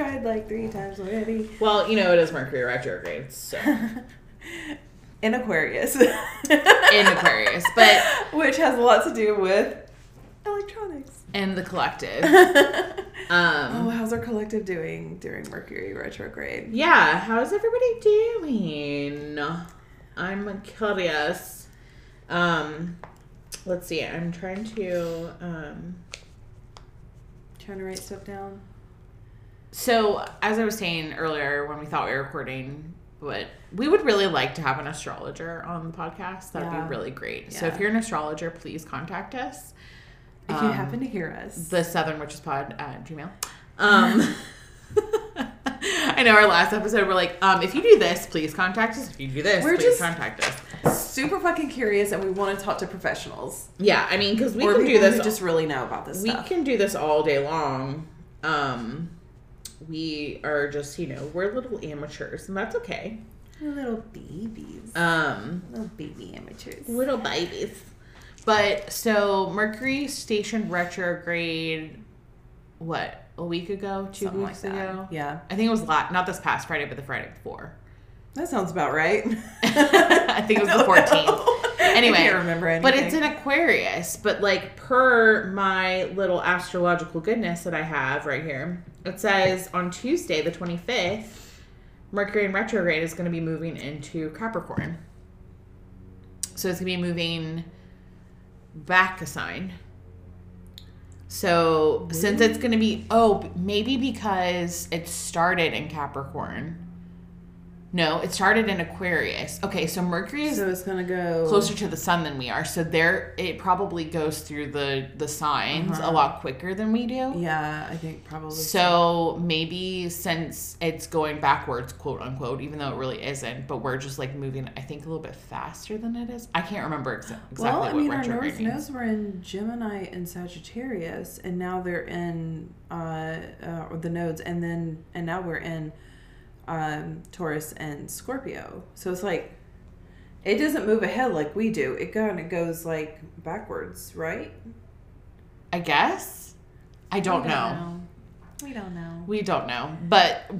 tried like three times already. Well, you know it is Mercury retrograde, so In Aquarius. in Aquarius, but Which has a lot to do with electronics. And the collective. oh, Um, how's our collective doing during Mercury retrograde? yeah, how's everybody doing? I'm curious. Um, let's see. I'm trying to. Um, Trying to write stuff down. So, as I was saying earlier when we thought we were recording, but we would really like to have an astrologer on the podcast. That would Yeah. be really great. So, if you're an astrologer, please contact us. If you Um, happen to hear us. The Southern Witches Pod at Gmail. Um, I know our last episode, we're like, um, if you do this, please contact us. If you do this, We're please just- contact us. super fucking curious and we want to talk to professionals. Yeah, I mean, because we or can do this. just really know about this we stuff. can do this all day long. Um, we are just, you know, we're little amateurs, and that's okay. Little babies. Um, little baby amateurs. little babies. But so Mercury stationed retrograde, what a week ago, two Something weeks like ago. Yeah. I think it was la- not this past Friday, but the Friday before. That sounds about right. I think it was the fourteenth. Anyway, I can't remember anything. But it's an Aquarius. But like per my little astrological goodness that I have right here, it says on Tuesday, the twenty fifth, Mercury in retrograde is going to be moving into Capricorn. So it's going to be moving back a sign. So since it's going to be oh maybe because it started in Capricorn. No, it started in Aquarius. Okay, so Mercury is so it's gonna go closer to the sun than we are so there it probably goes through the the signs Uh-huh. a lot quicker than we do Yeah, I think probably. so maybe since it's going backwards quote unquote even though it really isn't but we're just like moving i think a little bit faster than it is i can't remember exa- exactly well, I what mean, our North nodes were in Gemini and Sagittarius, and now they're in uh, uh, the nodes, and then and now we're in um, Taurus and Scorpio. So it's like it doesn't move ahead like we do. It kind of goes like backwards, right? i guess i don't, We know. We don't know. We don't know, but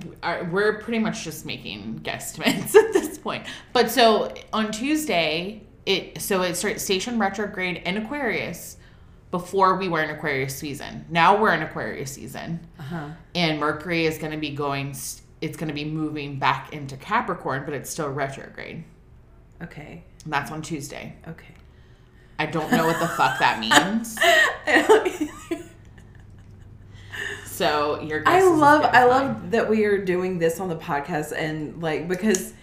we're pretty much just making guesstimates at this point. But so on Tuesday, it so it started station retrograde in Aquarius before we were in Aquarius season. Now we're in Aquarius season, Uh huh. and Mercury is going to be going. It's going to be moving back into Capricorn, but it's still retrograde. Okay. And that's on Tuesday. Okay. I don't know what the fuck that means. So your guess I love I love that we are doing this on the podcast and like because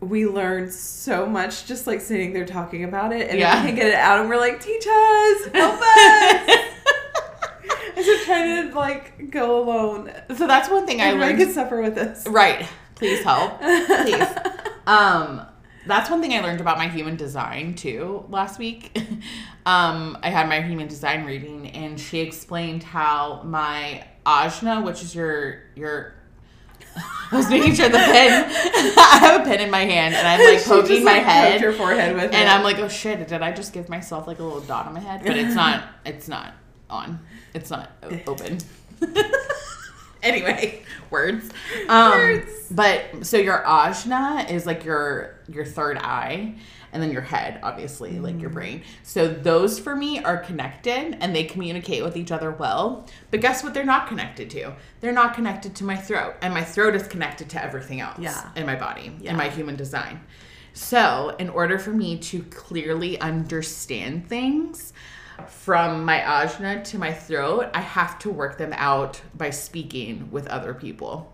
we learned so much just like sitting there talking about it and Yeah. we can't get it out and we're like teach us help us and so trying to like go alone so that's one thing I learned. can suffer with this Right. Please help. Please. Um, that's one thing I learned about my human design too last week. um, I had my human design reading and she explained how my ajna, which is your your I was making sure the pen I have a pen in my hand and I'm like poking just, my like, head your forehead with and it. I'm like, oh shit, did I just give myself like a little dot on my head? But it's not it's not on. It's not open. anyway, words. Um Words. but so your ajna is like your your third eye and then your head obviously like your brain. So those for me are connected and they communicate with each other well. But guess what they're not connected to? They're not connected to my throat and my throat is connected to everything else Yeah. in my body Yeah. in my human design. So, in order for me to clearly understand things from my ajna to my throat, I have to work them out by speaking with other people.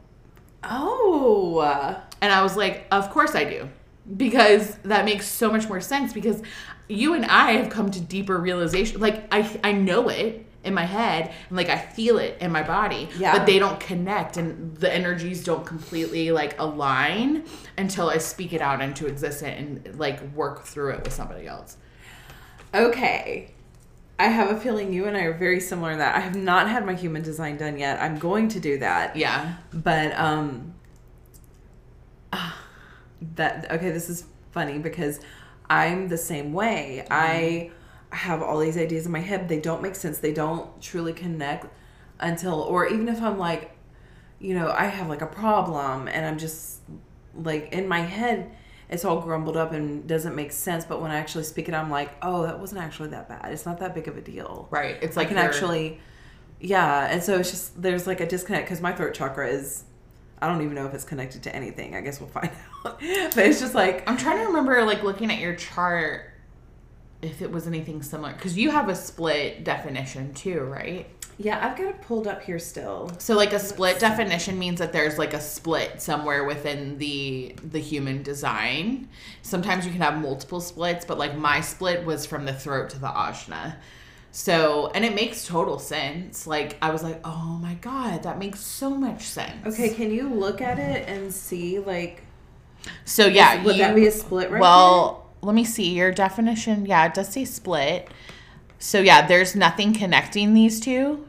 oh And I was like, of course I do. Because that makes so much more sense because you and I have come to deeper realization. Like I I know it in my head and like I feel it in my body. Yeah. But they don't connect and the energies don't completely like align until I speak it out into existence and like work through it with somebody else. okay I have a feeling you and I are very similar in that I have not had my human design done yet. I'm going to do that. Yeah. but um ah, that okay this is funny because i'm the same way. I have all these ideas in my head. They don't make sense. They don't truly connect until or even if i'm like you know, I have like a problem and I'm just like in my head it's all grumbled up and doesn't make sense, but when I actually speak it I'm like, "Oh, that wasn't actually that bad. It's not that big of a deal." Right. It's I like can actually yeah, and so it's just there's like a disconnect cuz my throat chakra is I don't even know if it's connected to anything. I guess we'll find out. but it's just like I'm trying to remember, like looking at your chart, if it was anything similar, because you have a split definition too, right? Yeah, I've got it pulled up here still. So like a split definition means that there's like a split somewhere within the the human design. Sometimes you can have multiple splits, but like my split was from the throat to the ajna. So, and it makes total sense. Like I was like, "Oh my god, that makes so much sense." Okay, can you look at it and see like So, yeah, would you that be a split right Well, let me see your definition. Yeah, it does say split. So yeah, there's nothing connecting these two.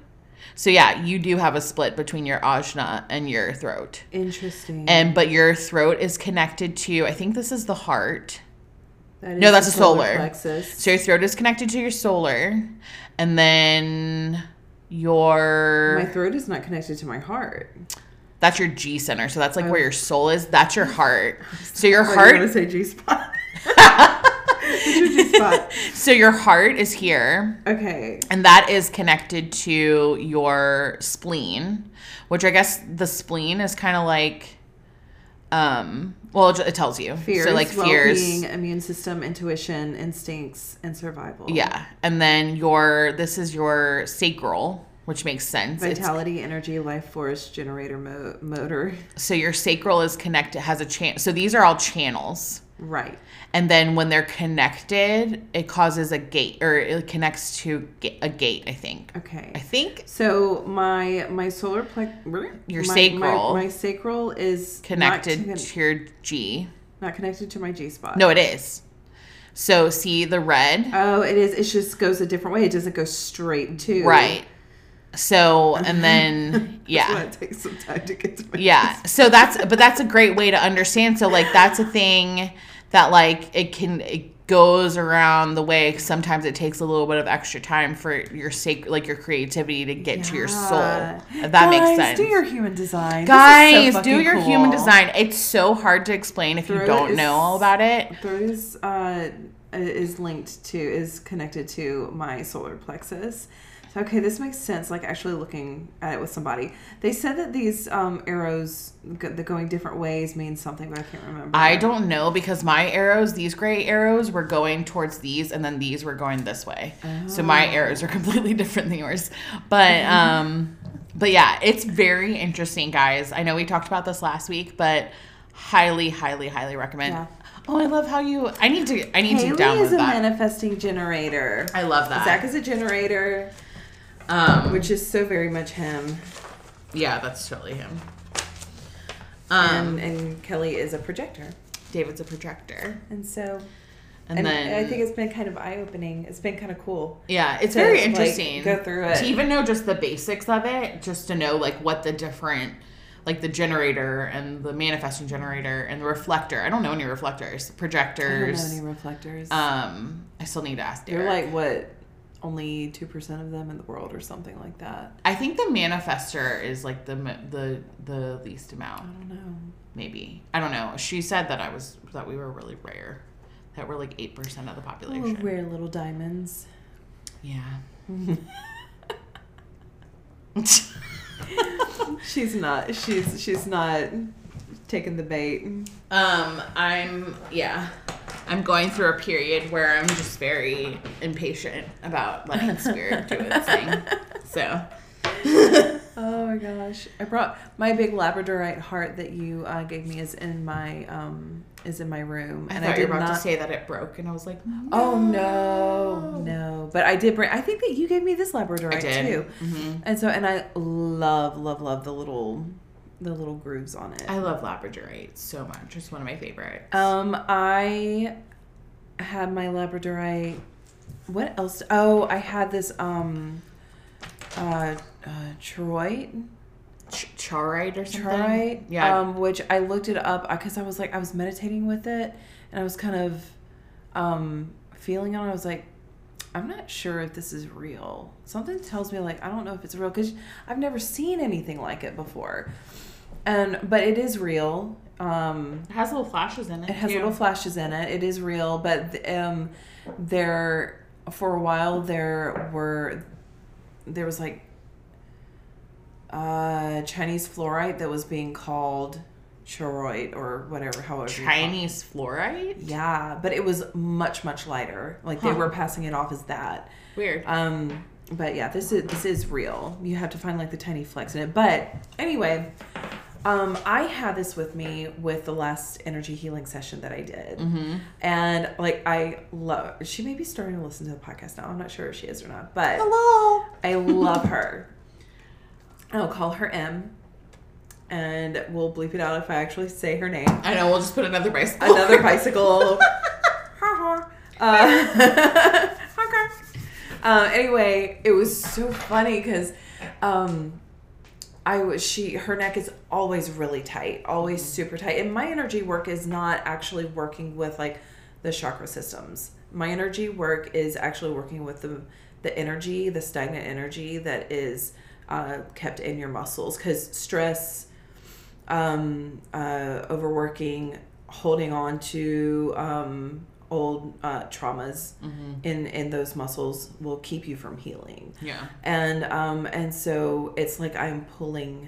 So yeah, you do have a split between your ajna and your throat. Interesting. And but your throat is connected to I think this is the heart. That No, that's the a solar. plexus. So your throat is connected to your solar and then your my throat is not connected to my heart. that's your G center. So that's like Oh. where your soul is. That's your heart. So your heart want to say G spot? What's your G spot? so your heart is here. Okay. And that is connected to your spleen, which I guess the spleen is kind of like, um, well, it, tells you. Fears, so like fears. immune system, intuition, instincts, and survival. Yeah. And then your, this is your sacral, which makes sense. It's- Vitality, energy, life force, generator, mo- motor. so your sacral is connected, has a channel. So these are all channels. Right. And then when they're connected, it causes a gate or it connects to a gate, I think. Okay. I think So my my solar plex, Your my, sacral. My, my sacral is connected not, to- your G. not connected to my G spot. No, it is. So see the red, Oh, it is. It just goes a different way. It doesn't go straight to right? So and then yeah, it takes some time to get to my yeah. So that's but that's a great way to understand. So like that's a thing that like it can it goes around the way. Sometimes it takes a little bit of extra time for your sake like your creativity to get to your soul. If that makes Guys, sense. Do your human design, This is so Guys, do your human design. It's so hard to explain if you don't is- know all about it. Throat is uh, is linked to is connected to my solar plexus. So okay, this makes sense. Like actually looking at it with somebody, they said that these um, arrows go- the going different ways means something, but I can't remember. I don't know because my arrows, these gray arrows, were going towards these, and then these were going this way. So my Oh. arrows are completely different than yours. But um, but yeah, it's very interesting, guys. I know we talked about this last week, but highly, highly, highly recommend. Yeah. Oh, I love how you. I need to. I need Haley to download is a that. manifesting generator. I love that. Zach is a generator, um, which is so very much him, yeah, that's totally him. Um, and and Kelly is a projector, David's a projector, and so and, and, then I think it's been kind of eye opening. It's been kind of cool. Yeah, it's to, very like, interesting. go through it. To even know just the basics of it, just to know like what the different like the generator and the manifesting generator and the reflector. I don't know any reflectors, I don't projectors. know any reflectors. Um, I still need to ask Derek. You're like what? Only two percent of them in the world, or something like that. I think the manifester is like the the the least amount. I don't know. maybe. I don't know. She said that I was that we were really rare. That we're like eight percent of the Little population. rare little diamonds. Yeah. She's not. She's she's not taking the bait. Um, I'm yeah. I'm going through a period where I'm just very impatient about letting spirit do its thing. So Oh my gosh! I brought my big Labradorite heart that you uh, gave me is in my um is in my room, I and thought I you did were about not. to say that it broke, and I was like, oh no, no! But I did bring. I think that you gave me this Labradorite I did. too, Mhm. and so and I love love love the little the little grooves on it. I love Labradorite so much. It's one of my favorites. Um, I had my Labradorite. What else? Oh, I had this um, uh, uh Troy, Ch- Charoite or something. Troy. Yeah. Um, which I looked it up because I was like I was meditating with it, and I was kind of um feeling on. it. I was like, I'm not sure if this is real. Something tells me like I don't know if it's real because I've never seen anything like it before. And but it is real. Um, It has little flashes in it. it has too. little flashes in it. It is real, but um, there for a while there were there was like uh, Chinese fluorite that was being called charoite or whatever, however. you call it. Chinese fluorite. Yeah, but it was much much lighter. Like they were passing it off as that. Weird. Um, but yeah, this is this is real. You have to find like the tiny flecks in it. But anyway, um, I had this with me with the last energy healing session that I did, mm-hmm. and like I love. She may be starting to listen to the podcast now. I'm not sure if she is or not, but Hello. I love her. I'll call her M, and we'll bleep it out if I actually say her name. I know. We'll just put another bicycle. Another bicycle. uh, okay. Uh, anyway, it was so funny because um, I was she her neck is always really tight, always super tight, and my energy work is not actually working with like the chakra systems. My energy work is actually working with the the energy, the stagnant energy that is uh, kept in your muscles because stress um, uh, overworking, holding on to um, old uh, traumas Mm-hmm. in in those muscles will keep you from healing. Yeah. And um, and so it's like I'm pulling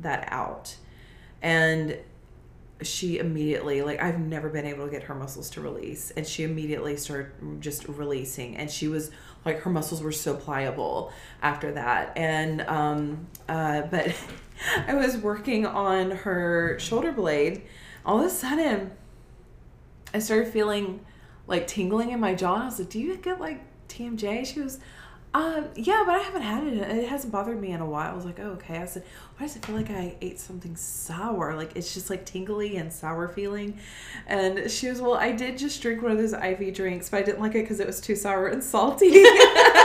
that out, and she immediately like I've never been able to get her muscles to release, and she immediately started just releasing, and she was like her muscles were so pliable after that, and um, uh, but I was working on her shoulder blade, all of a sudden I started feeling like tingling in my jaw. And I was like, "Do you get like TMJ?" She was, um, "Yeah, but I haven't had it. It hasn't bothered me in a while." I was like, "Oh, okay." I said, "Why does it feel like I ate something sour? Like it's just like tingly and sour feeling?" And she was, "Well, I did just drink one of those IV drinks, but I didn't like it because it was too sour and salty."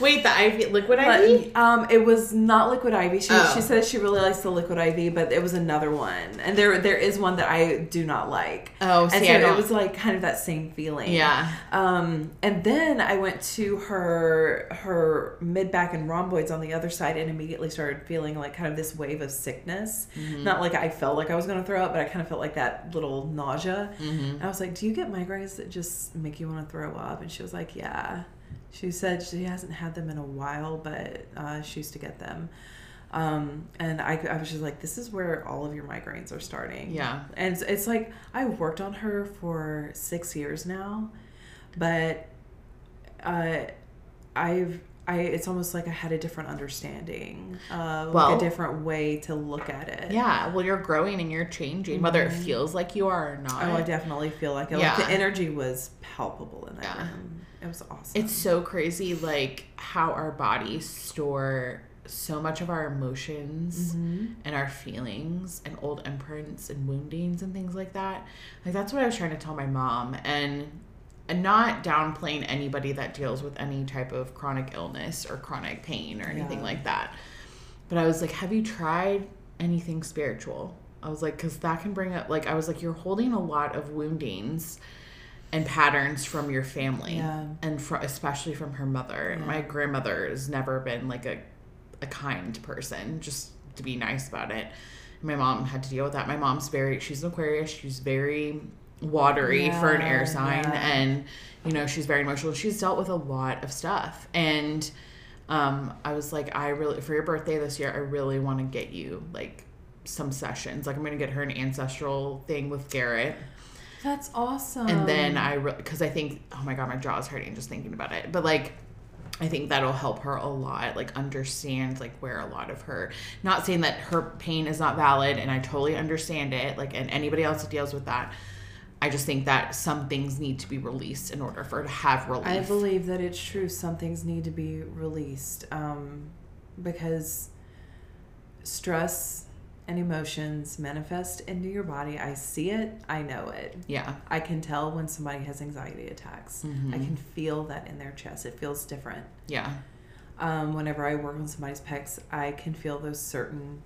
Wait, the IV liquid But, IV. um, it was not liquid ivy. She Oh. she says she really likes the liquid ivy, but it was another one, and there there is one that I do not like. Oh, and so it was like kind of that same feeling. Yeah. Um, and then I went to her her mid back and rhomboids on the other side, and immediately started feeling like kind of this wave of sickness. Mm-hmm. Not like I felt like I was going to throw up, but I kind of felt like that little nausea. Mm-hmm. I was like, "Do you get migraines that just make you want to throw up?" And she was like, "Yeah." She said she hasn't had them in a while, but uh, she used to get them. Um, and I, I was just like, "This is where all of your migraines are starting." Yeah. And it's, it's like I worked on her for six years now, but uh, I've I it's almost like I had a different understanding, uh, like a different way to look at it. Yeah. Well, you're growing and you're changing, whether it feels like you are or not. Oh, I definitely feel like it. Like Yeah. the energy was palpable in that Yeah. room. It was awesome. It's so crazy, like how our bodies store so much of our emotions Mhm. and our feelings and old imprints and woundings and things like that. Like that's what I was trying to tell my mom and and not downplaying anybody that deals with any type of chronic illness or chronic pain or anything Yeah. like that. But I was like, have you tried anything spiritual? I was like, because that can bring up, like, I was like, you're holding a lot of woundings and patterns from your family Yeah. and fr- especially from her mother. And my grandmother has never been like a, a kind person, just to be nice about it. My mom had to deal with that. My mom's very, she's an Aquarius. She's very watery for an air sign. yeah. And, you know, she's very emotional. She's dealt with a lot of stuff. And um, I was like, I really, for your birthday this year, I really want to get you like some sessions. Like, I'm going to get her an ancestral thing with Garrett. That's awesome. And then I, because I think, oh my God, my jaw is hurting just thinking about it. But like, I think that'll help her a lot, like understand like where a lot of her, not saying that her pain is not valid, and I totally understand it, like, and anybody else that deals with that. I just think that some things need to be released in order for her to have relief. I believe that it's true. Some things need to be released um, because stress and emotions manifest into your body. I see it. I know it. yeah. I can tell when somebody has anxiety attacks. I can feel that in their chest. It feels different. Yeah. Um, whenever I work on somebody's pecs, I can feel those certain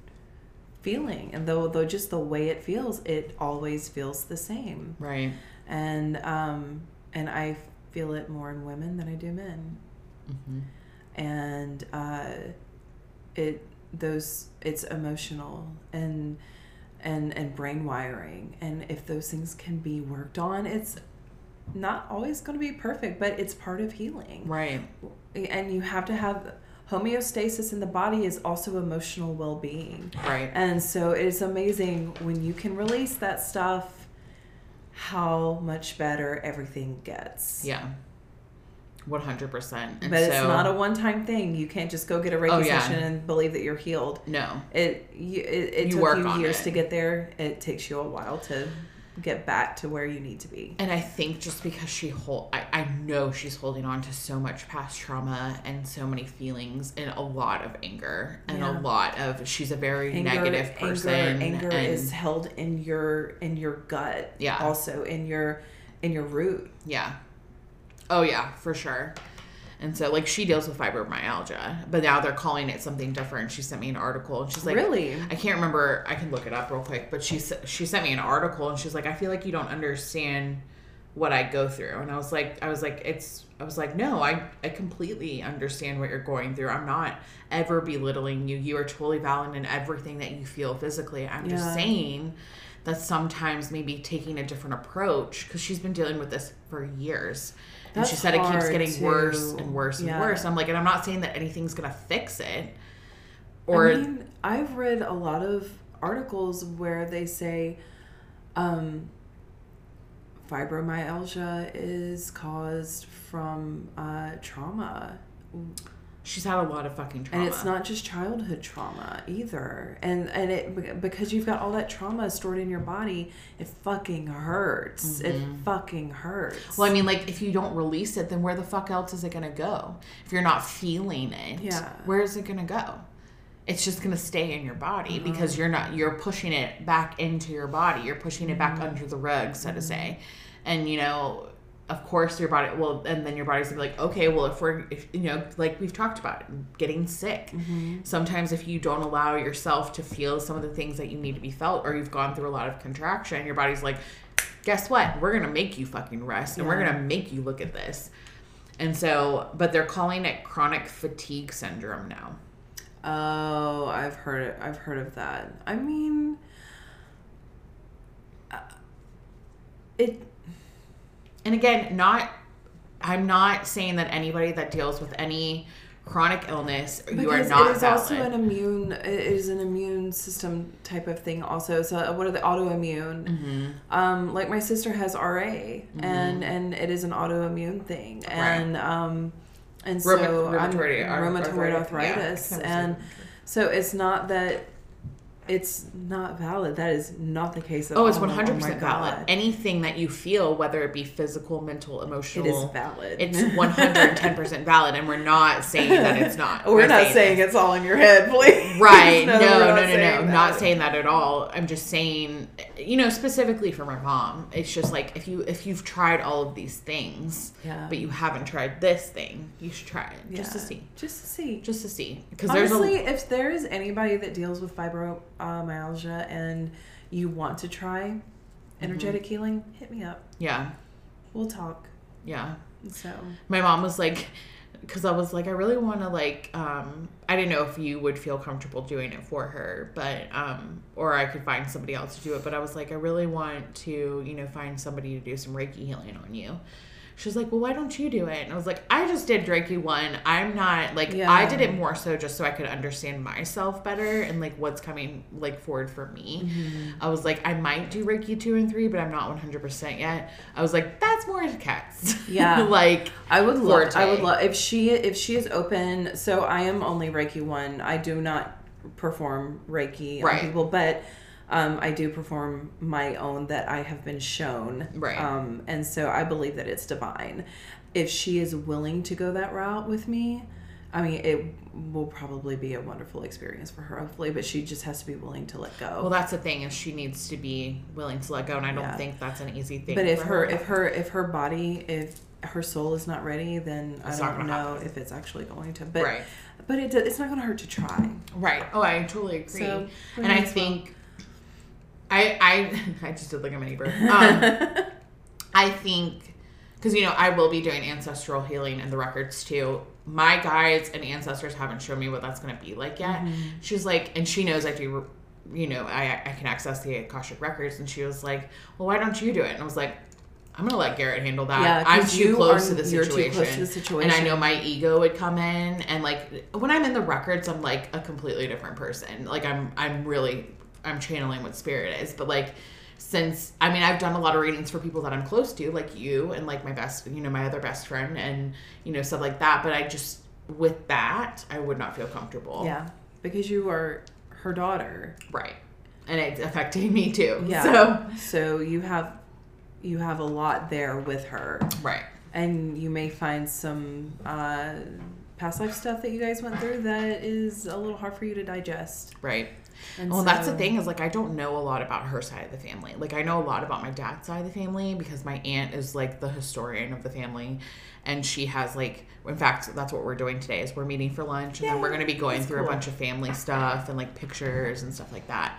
feeling, and though though just the way it feels, it always feels the same Right. and um and i feel it more in women than I do men. Mm-hmm. and uh, it those it's emotional and and and brain wiring and if those things can be worked on it's not always going to be perfect but it's part of healing Right. and you have to have homeostasis in the body is also emotional well-being Right. and so it's amazing when you can release that stuff how much better everything gets Yeah. One hundred percent. but it's not a one-time thing. You can't just go get a oh, Reiki Oh, yeah. session and believe that you're healed. no. It you, it, it You took you years it. to get there. It takes you a while to get back to where you need to be. And I think just because she hold, I, I know she's holding on to so much past trauma and so many feelings and a lot of anger and Yeah. a lot of she's a very Anger, negative person. Anger, anger and, is held in your in your gut. Yeah. Also in your in your root. yeah, oh yeah, for sure. And so like she deals with fibromyalgia, but now they're calling it something different. She sent me an article and she's like, really? I can't remember. I can look it up real quick. But she she sent me an article and she's like, I feel like you don't understand what I go through. And I was like, I was like, it's. I was like, no, I I completely understand what you're going through. I'm not ever belittling you. You are totally valid in everything that you feel physically. I'm Yeah. just saying that sometimes maybe taking a different approach because she's been dealing with this for years. And she said it keeps getting worse and worse and yeah. worse. I'm like, and I'm not saying that anything's gonna fix it. Or I mean, I've read a lot of articles where they say um, fibromyalgia is caused from uh, trauma. She's had a lot of fucking trauma. And it's not just childhood trauma either. And and it because you've got all that trauma stored in your body, it fucking hurts. It fucking hurts. Mm-hmm. Well, I mean, like, if you don't release it, then where the fuck else is it gonna go? If you're not feeling it, Yeah. where is it gonna go? It's just gonna stay in your body Mm-hmm. because you're not you're pushing it back into your body. You're pushing it Mm-hmm. back under the rug, so to say. And you know, of course, your body. Well, and then your body's gonna be like, okay, well, if we're, if you know, like we've talked about, getting sick. Mm-hmm. Sometimes, if you don't allow yourself to feel some of the things that you need to be felt, or you've gone through a lot of contraction, your body's like, guess what? We're gonna make you fucking rest, and we're gonna make you look at this. And so, but they're calling it chronic fatigue syndrome now. Oh, I've heard it. I've heard of that. I mean, uh, it. And again, not I'm not saying that anybody that deals with any chronic illness, you are Because not it is valid. also an immune. It is an immune system type of thing. Also, so uh, what are the autoimmune? Mm-hmm. Um, like my sister has RA, and and it is an autoimmune thing, and um, and so Rheuma- I'm- rheumatoid rheumatoid arthritis. Yeah, arthritis, I and so it's not that it's not valid. That is not the case at oh, all. Oh, all. it's one hundred percent valid. God. Anything that you feel, whether it be physical, mental, emotional, It is valid. It's one hundred and ten percent valid, and we're not saying that it's not. We're not saying it's all in your head, please. Right. No, we're no, no, no, I'm not saying that at all. I'm just saying, you know, specifically for my mom, it's just like if you if you've tried all of these things, Yeah. but you haven't tried this thing, you should try it just to see, Just to see. just to see, because Honestly, a if there is anybody that deals with fibromyalgia and you want to try energetic Mm-hmm. healing, hit me up. yeah, We'll talk. yeah. So my mom was like because i was like i really want to like um i didn't know if you would feel comfortable doing it for her but um or i could find somebody else to do it but i was like i really want to you know find somebody to do some reiki healing on you she was like well why don't you do it and i was like i just did reiki one i'm not like Yeah. i did it more so just so i could understand myself better and like what's coming like forward for me Mm-hmm. i was like i might do reiki two and three but i'm not 100% yet i was like that's more Kat's Yeah. like I would love. I would love if she if she is open. So I am only Reiki one. I do not perform Reiki Right. on people, but um, I do perform my own that I have been shown. Right. Um, and so I believe that it's divine. If she is willing to go that route with me, I mean, it will probably be a wonderful experience for her, hopefully. But she just has to be willing to let go. Well, that's the thing is she needs to be willing to let go, and I don't Yeah. think that's an easy thing. but if for her if her if her body if her soul is not ready, then It's I don't know happen. if it's actually going to. But right, but it, it's not going to hurt to try. right. Oh, I totally agree. So, and I think I I I just did like a mini bird. Um, I think because you know I will be doing ancestral healing in the records too. My guides and ancestors haven't shown me what that's going to be like yet. Mm-hmm. She's like, and she knows I do. You know, I I can access the akashic records, and she was like, "Well, why don't you do it?" And I was like, "I'm gonna let Garrett handle that. Yeah, I'm too close are- to the you're too close to the situation. And I know my ego would come in, and like when I'm in the records, I'm like a completely different person. Like I'm I'm really I'm channeling what spirit is, but like since I mean I've done a lot of readings for people that I'm close to, like you and like my best, you know, my other best friend, and you know stuff like that. But I just with that, I would not feel comfortable. Yeah, because you are her daughter. Right. And it's affecting me too. Yeah. So So you have you have a lot there with her, right. and you may find some uh, past life stuff that you guys went through that is a little hard for you to digest. Right. And well, that's the thing is like I don't know a lot about her side of the family. Like I know a lot about my dad's side of the family because my aunt is like the historian of the family, and she has like, in fact, that's what we're doing today. Is we're meeting for lunch, and then we're going to be going through cool. a bunch of family stuff and like pictures and stuff like that,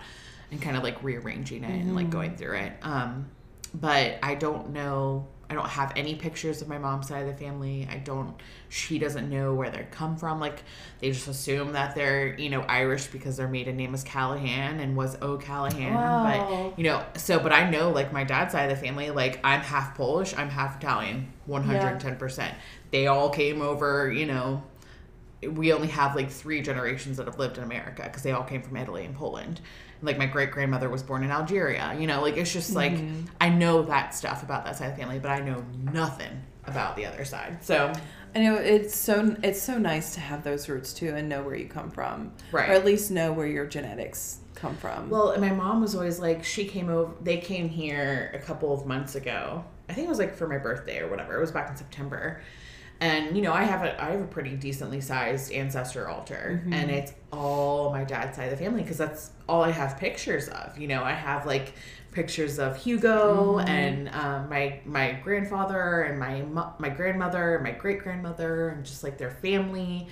and kind of like rearranging it and Mm-hmm. like going through it. Um, but I don't know. I don't have any pictures of my mom's side of the family. I don't. She doesn't know where they come from. Like they just assume that they're you know Irish because their maiden name is Callahan and was O'Callahan. Wow. But you know, so but I know like my dad's side of the family. Like I'm half Polish. I'm half Italian. One hundred ten percent. They all came over. You know, we only have like three generations that have lived in America because they all came from Italy and Poland. Like my great grandmother was born in Algeria. You know, like it's just like Mm-hmm. I know that stuff about that side of the family, but I know nothing about the other side. So I know it's so it's so nice to have those roots too and know where you come from, Right. Or at least know where your genetics come from. Well, and my mom was always like, she came over, they came here a couple of months ago. I think it was like for my birthday or whatever. It was back in September. And you know, I have a I have a pretty decently sized ancestor altar, and it's all my dad's side of the family because that's all I have pictures of. You know, I have like pictures of Hugo and um, my my grandfather and my my grandmother and my great grandmother and just like their family.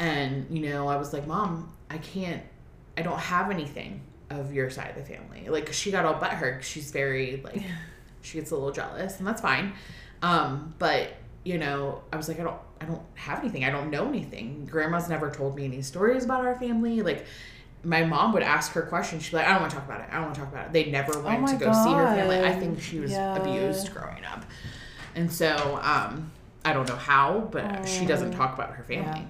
And you know, I was like, Mom, I can't I don't have anything of your side of the family. Like she got all but butthurt. She's very like she gets a little jealous, and that's fine. Um, but you know, I was like, I don't, I don't have anything. I don't know anything. Grandma's never told me any stories about our family. Like my mom would ask her questions. She'd be like, I don't want to talk about it. I don't want to talk about it. They never went Oh to go see her family. I think she was Yeah. abused growing up, and so um, I don't know how, but she doesn't Oh. talk about her family.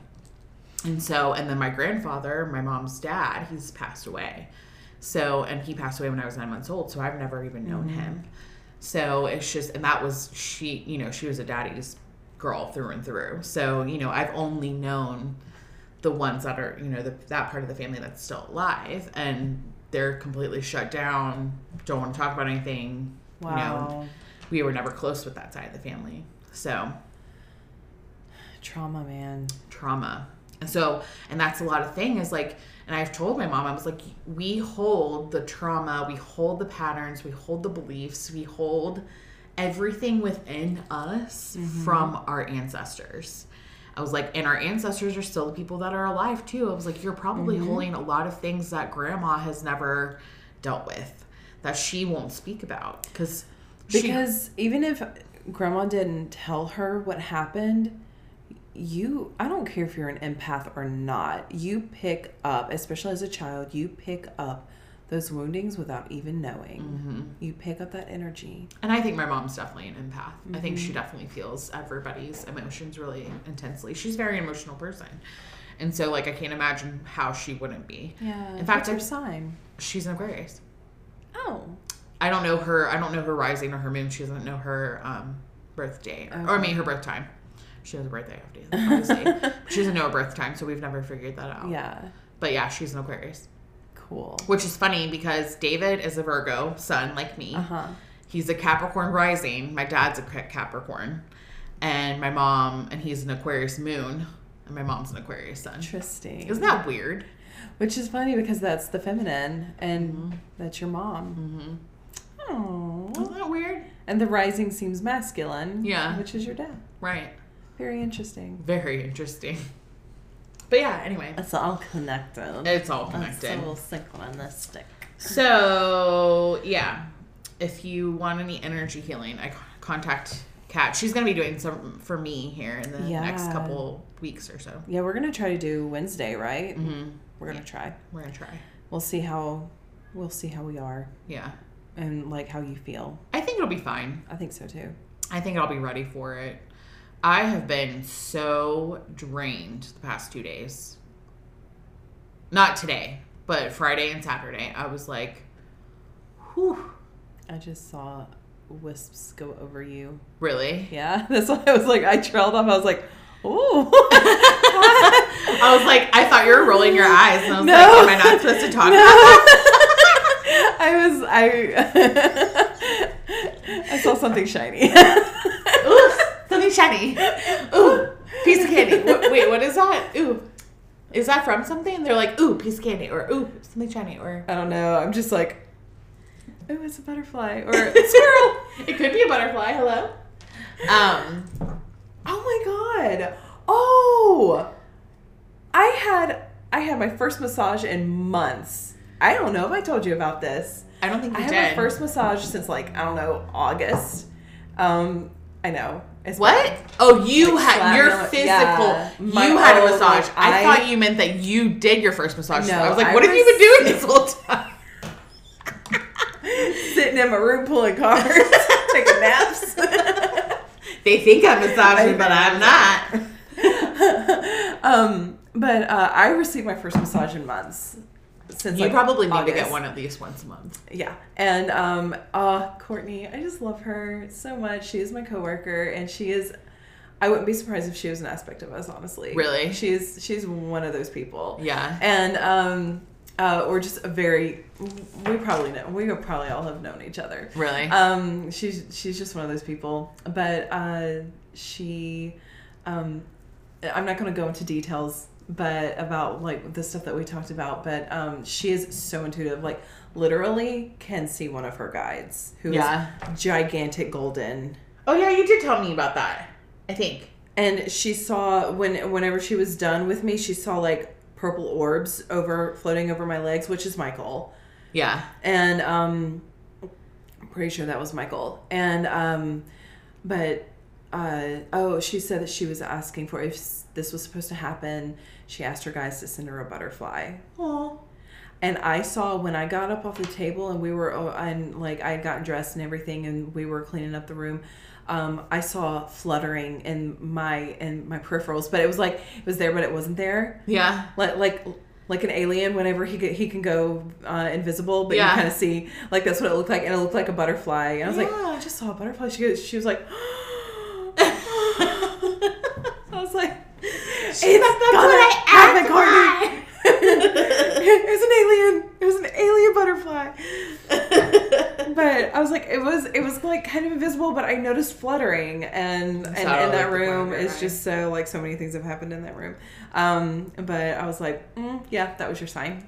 Yeah. And so, and then my grandfather, my mom's dad, he's passed away. So, and he passed away when I was nine months old. So I've never even known Mm-hmm. him. So it's just, and that was she, you know, she was a daddy's girl through and through. So, you know, I've only known the ones that are, you know, the, that part of the family that's still alive and they're completely shut down, don't want to talk about anything. You know, wow, we were never close with that side of the family. So, trauma, man. trauma. And so, and that's a lot of thing is like, and I've told my mom, I was like, we hold the trauma, we hold the patterns, we hold the beliefs, we hold everything within us mm-hmm. from our ancestors. I was like, and our ancestors are still the people that are alive too. I was like, you're probably mm-hmm. holding a lot of things that grandma has never dealt with that she won't speak about because Because even if grandma didn't tell her what happened, you I don't care if you're an empath or not. You pick up, especially as a child, you pick up those woundings without even knowing. Mm-hmm. You pick up that energy. And I think my mom's definitely an empath. I think she definitely feels everybody's emotions really intensely. She's a very emotional person. And so like I can't imagine how she wouldn't be. Yeah. In fact, I- sign? She's an Aquarius. Oh. I don't know her I don't know her rising or her moon. She doesn't know her um birthday. Or, or I mean her birth time. She has a birthday obviously. she doesn't know her birth time, so we've never figured that out. Yeah. But yeah, she's an Aquarius. Cool. Which is funny because David is a Virgo sun like me. Uh huh. He's a Capricorn rising. My dad's a Capricorn. And my mom, and he's an Aquarius moon. And my mom's an Aquarius sun. Interesting. Isn't that weird? Which is funny because that's the feminine and that's your mom. Mm-hmm. Oh. Isn't that weird? And the rising seems masculine. Yeah. Which is your dad. Right. Very interesting. Very interesting. But yeah, anyway, It's all connected. it's all connected. It's so synchronistic. So, yeah, if you want any energy healing, I contact Kat. She's gonna be doing some for me here in the next couple weeks or so. Yeah, we're gonna try to do Wednesday, right? Mm-hmm. We're gonna try. We're gonna try. We'll see how we'll see how we are Yeah, and like how you feel. I think it'll be fine. I think so too. I think I'll be ready for it. I have been so drained the past two days. Not today, but Friday and Saturday. I was like, whew, I just saw wisps go over you. really? Yeah, that's why I was like, I trailed off. I was like, ooh. I was like, I thought you were rolling your eyes, and I was No. like, am I not supposed to talk No. about that? I was I I saw something shiny. Shiny. Ooh, piece of candy. Wait, wait, what is that? Ooh, is that from something? They're like, ooh, piece of candy, or ooh, something shiny, or I don't know. I'm just like, ooh, it's a butterfly or a squirrel. it could be a butterfly. Hello. Um. Oh my god. Oh. I had I had my first massage in months. I don't know if I told you about this. I don't think I had did. my first massage since like I don't know August. Um, I know. It's What? Oh, you Like had your physical. yeah. You had a massage. like, I, I- thought you meant that you did your first massage. No, I was like, I what have you been doing this whole time? sitting in my room pulling cards, taking naps. They think I'm massaging, but I'm not. um, but uh, I received my first massage in months. Since You like, probably need to get one at least once a month. Yeah, and um, uh, Courtney, I just love her so much. She is my coworker, and she is. I wouldn't be surprised if she was an aspect of us, honestly. Really? she's she's one of those people. Yeah. and um, uh, we're just a very. We probably know. We probably all have known each other. Really? Um, she's she's just one of those people, but uh, she, um, I'm not going to go into details, but about like the stuff that we talked about. But um, she is so intuitive, like literally can see one of her guides who is Yeah. gigantic golden. oh yeah, you did tell me about that. I think. And she saw when whenever she was done with me, she saw like purple orbs over floating over my legs, which is Michael. Yeah. and um I'm pretty sure that was Michael. And um but uh oh, she said that she was asking for if this was supposed to happen. She asked her guys to send her a butterfly. Oh. And I saw when I got up off the table and we were oh, and like I had gotten dressed and everything and we were cleaning up the room. Um, I saw fluttering in my in my peripherals, but it was like it was there, but it wasn't there Yeah. like like like an alien whenever he he can go uh, invisible but Yeah. you kind of see like that's what it looked like and it looked like a butterfly and i was like Yeah. i just saw a butterfly she goes, she was like i was like it's that's gonna happen Courtney." it was an alien it was an alien butterfly but I was like, it was it was like kind of invisible, but I noticed fluttering, and and in that like, corner room is eye. just so like so many things have happened in that room. Um, but I was like, mm, yeah, that was your sign.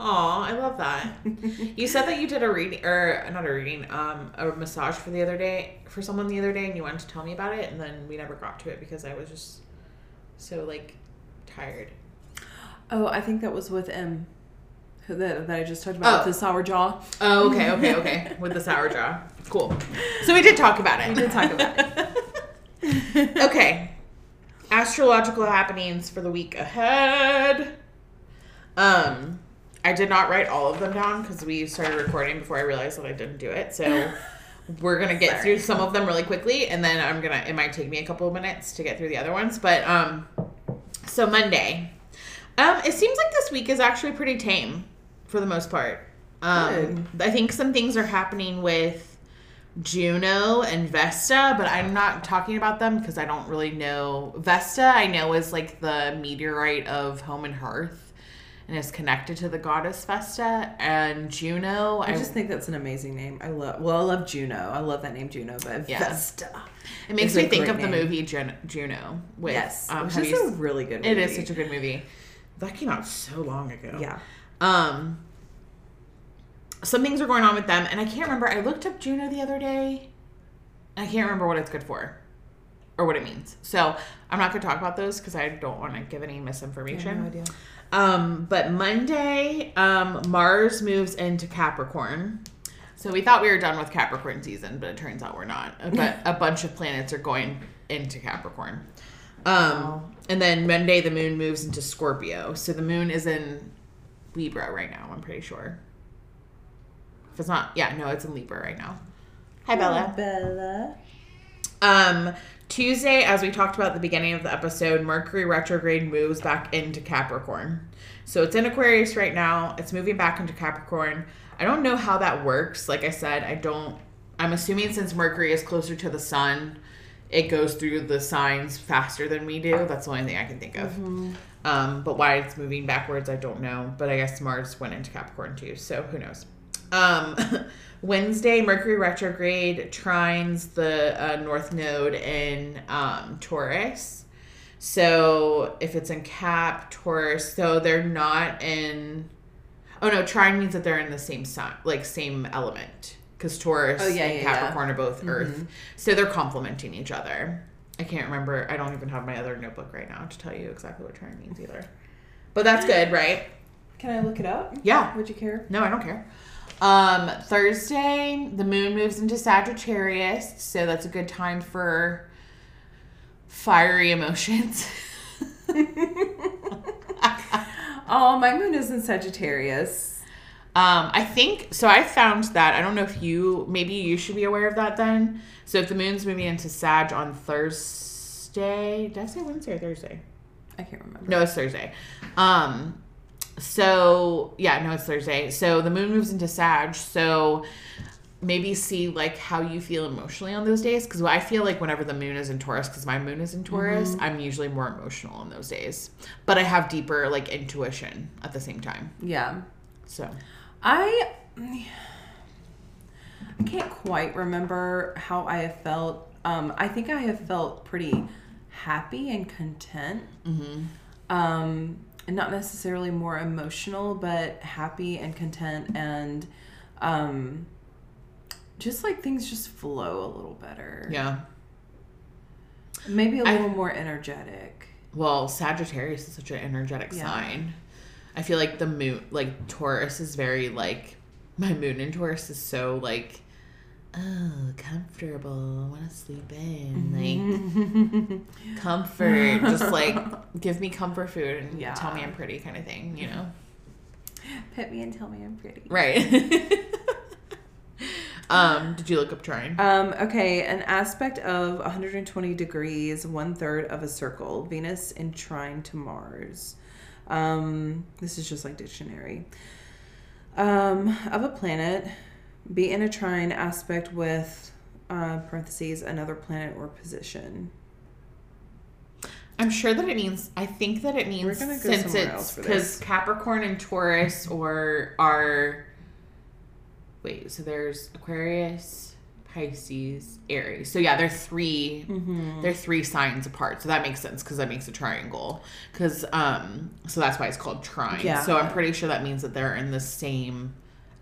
Aw, I love that. you said that you did a reading, or not a reading, um, a massage for the other day, for someone the other day, and you wanted to tell me about it, and then we never got to it because I was just so like tired. Oh, I think that was with M. That, that I just talked about Oh. with the sour jaw. Oh, okay, okay, okay. With the sour jaw. Cool. So we did talk about it. We did talk about it. okay. Astrological happenings for the week ahead. Um, I did not write all of them down because we started recording before I realized that I didn't do it. So we're gonna get Sorry. through some of them really quickly, and then I'm gonna. It might take me a couple of minutes to get through the other ones, but um, so Monday. Um, it seems like this week is actually pretty tame for the most part. Um, I think some things are happening with Juno and Vesta, but I'm not talking about them because I don't really know. Vesta, I know, is like the meteorite of home and hearth and is connected to the goddess Vesta. And Juno, I I just think that's an amazing name. I love. Well, I love Juno. I love that name, Juno. But Yeah. Vesta. it makes is a me think great of the movie Jun- Juno. With, yes, um, which is you a s- really good. Movie. it is such a good movie. That came out so long ago. yeah. Um, some things are going on with them, and I can't remember. I looked up Juno the other day. I can't remember what it's good for, or what it means. So I'm not going to talk about those because I don't want to give any I misinformation. have no idea. Um, but Monday, um, Mars moves into Capricorn. So we thought we were done with Capricorn season, but it turns out we're not. But a bunch of planets are going into Capricorn. Um, and then Monday the moon moves into Scorpio. So the moon is in Libra right now. I'm pretty sure. If it's not, yeah, no, it's in Libra right now. Hi, Bella. Bella. Um, Tuesday, as we talked about at the beginning of the episode, Mercury retrograde moves back into Capricorn. So it's in Aquarius right now. It's moving back into Capricorn. I don't know how that works. Like I said, I don't. I'm assuming since Mercury is closer to the sun, it goes through the signs faster than we do. That's the only thing I can think of. Um, but why it's moving backwards, I don't know. But I guess Mars went into Capricorn too, so who knows? Um, Wednesday, Mercury retrograde trines the uh, North Node in um, Taurus. So if it's in Cap, Taurus, so they're not in. Oh no, trine means that they're in the same sign, like same element, because Taurus Oh, yeah, and yeah, yeah. Capricorn are both Earth, so they're complementing each other. I can't remember. I don't even have my other notebook right now to tell you exactly what trine means either. But that's good, right? Can I look it up? Yeah. Would you care? No, I don't care. Um, Thursday, the moon moves into Sagittarius, so that's a good time for fiery emotions. Oh, my moon is in Sagittarius. Um, I think so. I found that. I don't know if you maybe you should be aware of that then. So if the moon's moving into Sag on Thursday, did I say Wednesday or Thursday? I can't remember. No, it's Thursday. Um, so yeah, no, it's Thursday. So the moon moves into Sag. So maybe see like how you feel emotionally on those days because I feel like whenever the moon is in Taurus, because my moon is in Taurus, I'm usually more emotional on those days. But I have deeper like intuition at the same time. Yeah. So I I can't quite remember how I have felt. Um, I think I have felt pretty happy and content. Um, and not necessarily more emotional, but happy and content, and um, just like things just flow a little better. yeah. Maybe a little more energetic. Well, Sagittarius is such an energetic Yeah. sign. I feel like the moon, like Taurus, is very like my moon in Taurus is so like, oh, comfortable. I want to sleep in, like comfort. Just like give me comfort food and Yeah. tell me I'm pretty, kind of thing. You know, Pet me and tell me I'm pretty. right? um, did you look up trine? Um, okay, an aspect of 120 degrees, one third of a circle, Venus in trine to Mars. Um, this is just like dictionary. Um, of a planet, be in a trine aspect with uh, parentheses another planet or position. I'm sure that it means. I think that it means go since it's because. Capricorn and Taurus or are. Wait, so there's Aquarius, Pisces, Aries. So yeah, they're 3 Mm-hmm. They're three signs apart. So that makes sense because that makes a triangle. Because um, so that's why it's called trine. Yeah. So I'm pretty sure that means that they're in the same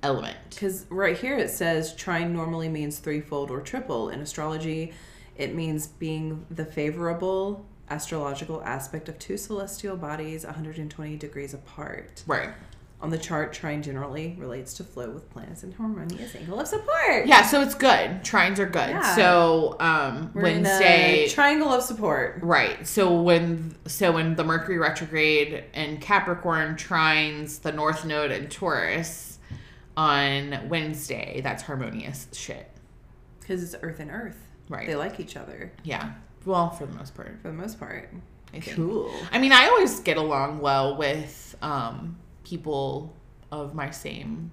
element. Because right here it says trine normally means threefold or triple. In astrology, it means being the favorable astrological aspect of two celestial bodies 120 degrees apart. Right. On the chart, trine generally relates to flow with planets in harmonious angle of support. Yeah. So it's good. Trines are good. Yeah. So um, We're in Wednesday. triangle of support. Right. So when so when the Mercury retrograde and Capricorn trines the North Node in Taurus on Wednesday, that's harmonious shit. Because it's Earth and Earth. Right. They like each other Yeah. Well, for the most part. for the most part. I. Cool. I mean, I always get along well with um, people of my same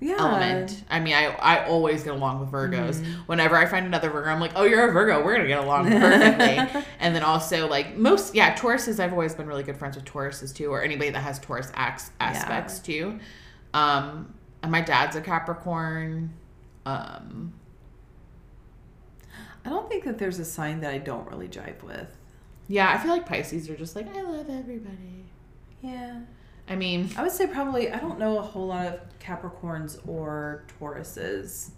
Yeah. element. I mean, I I always get along with Virgos. Mm-hmm. Whenever I find another Virgo, I'm like, oh, you're a Virgo. We're gonna get along perfectly. and then also like most, yeah, Tauruses. I've always been really good friends with Tauruses too, or anybody that has Taurus acts, aspects too. Um, and my dad's a Capricorn. Um, I don't think that there's a sign that I don't really jive with. yeah, I feel like Pisces are just like I love everybody. Yeah. I mean, I would say probably I don't know a whole lot of Capricorns or Tauruses.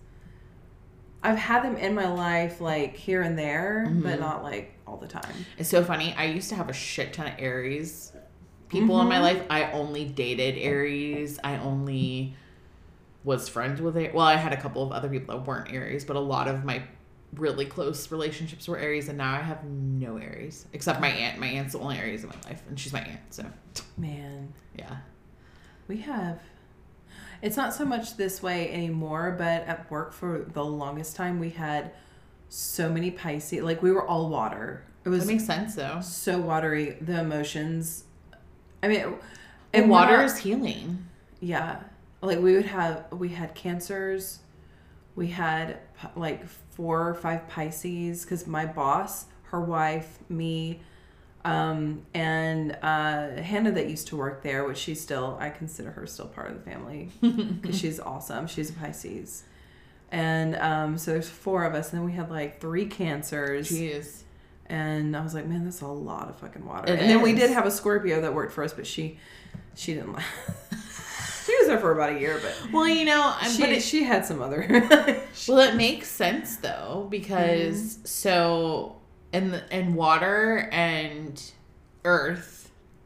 I've had them in my life like here and there, but not like all the time. It's so funny. I used to have a shit ton of Aries people in my mm-hmm. life. I only dated Aries. I only was friends with it. Well, I had a couple of other people that weren't Aries, but a lot of my really close relationships were Aries, and now I have no Aries except my aunt. My aunt's the only Aries in my life, and she's my aunt. So Man, yeah, we have. It's not so much this way anymore, but at work for the longest time, we had so many Pisces. Like we were all water. It was that makes sense though. so watery. The emotions. I mean, And water not- is healing. Yeah. Like we would have we had cancers. We had like four or five Pisces cuz my boss, her wife, me um and uh Hannah that used to work there, which she's still I consider her still part of the family cuz she's awesome. She's a Pisces. And um so there's four of us and then we had like three cancers Jeez. And I was like, man, that's a lot of fucking water. It and then we did have a Scorpio that worked for us, but she she didn't last. she was there for about a year, but Well, you know, she it, she had some other. well, it makes sense though because Mm-hmm. so and the, and water and earth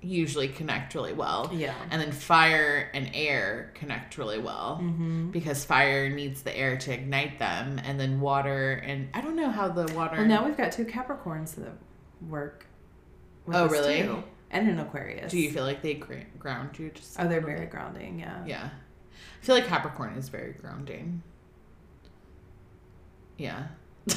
usually connect really well. yeah. And then fire and air connect really well Mm-hmm. because fire needs the air to ignite them, and then water and I don't know how the water. Well, now we've got two Capricorns that work. with Oh, really? too. And an Aquarius. do you feel like they ground you? Just Oh, they're very bit? grounding. Yeah. Yeah, I feel like Capricorn is very grounding. Yeah.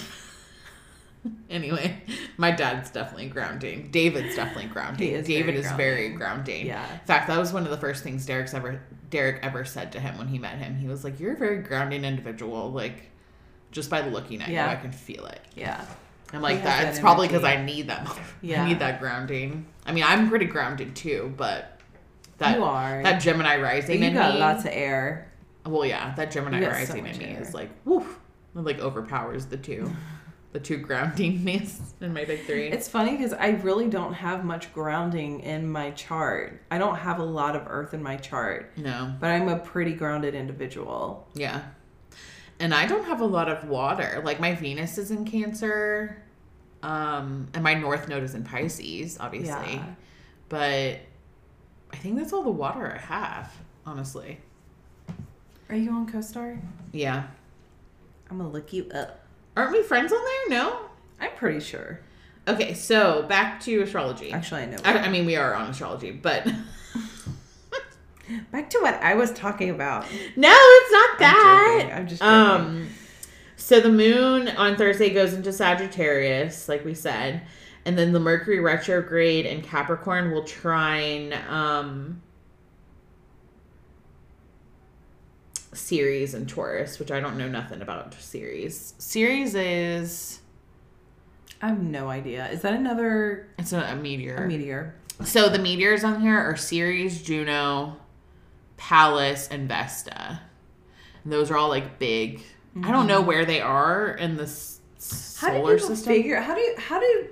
anyway, my dad's definitely grounding. David's definitely grounding. Is David very is very grounding. Yeah. In fact, that was one of the first things Derek's ever Derek ever said to him when he met him. He was like, "You're a very grounding individual. Like, just by looking at Yeah. you, I can feel it." Yeah. I'm like that. that It's probably because. I need that. Yeah. I need that grounding. I mean, I'm pretty grounded too, but that you are. that Gemini but rising you in got me. lots of air. well, yeah, that Gemini You so rising much in me air. is like woof. It like overpowers the two, the two groundingness in my big three. It's funny because I really don't have much grounding in my chart. I don't have a lot of earth in my chart, no, but I'm a pretty grounded individual. yeah, and I don't have a lot of water. Like my Venus is in Cancer, um, and my North Node is in Pisces, obviously. Yeah. But I think that's all the water I have, honestly. Are you on CoStar? Yeah. I'm gonna look you up. Aren't we friends on there? No. I'm pretty sure. Okay, so back to astrology. Actually, I know. I, I mean, we are on astrology, but Back to what I was talking about. no, it's not I'm that. joking. I'm just joking. Um, so the moon on Thursday goes into Sagittarius, like we said, and then the Mercury retrograde in Capricorn will trine um, Ceres and Taurus, which I don't know nothing about Ceres. Ceres is I have no idea. Is that another it's a, a meteor. a meteor? So the meteors on here are Ceres, Juno, Pallas, and Vesta. And those are all like big. I don't mm-hmm. know where they are in the s- How do solar system. figure? How do you? How do?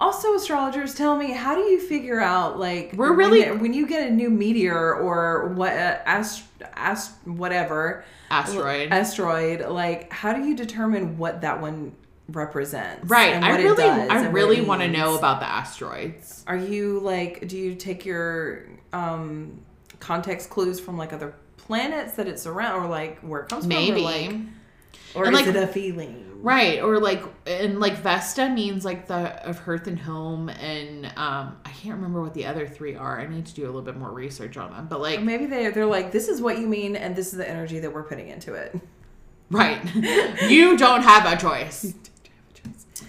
Also, astrologers tell me how do you figure out like We're when really- it- when, you get a new meteor or what uh, ast, ast whatever Asteroid. asteroid like how do you determine what that one represents? right. and I really, I really want to know about the asteroids. Are you like? Do you take your um context clues from like other planets that it's around, or like where it comes Maybe. from, or like, or And, is like- it a feeling? Right, or like, and like Vesta means like the of hearth and home, and um, I can't remember what the other three are. I need to do a little bit more research on them. But like, Or maybe they they're like, this is what you mean, and this is the energy that we're putting into it. Right. you don't have a choice.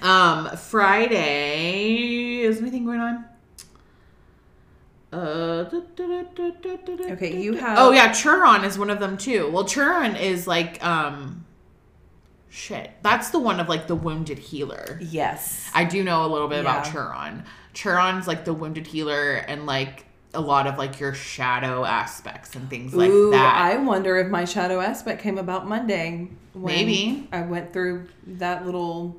Um, Friday is anything going on? Uh, Okay, you have- Oh yeah, Chiron is one of them too. Well, Chiron is like um, shit. That's the one of like the wounded healer. Yes. I do know a little bit about Yeah. Chiron. Chiron's like the wounded healer and like a lot of like your shadow aspects and things like Ooh, that. I wonder if my shadow aspect came about Monday. when Maybe. I went through that little.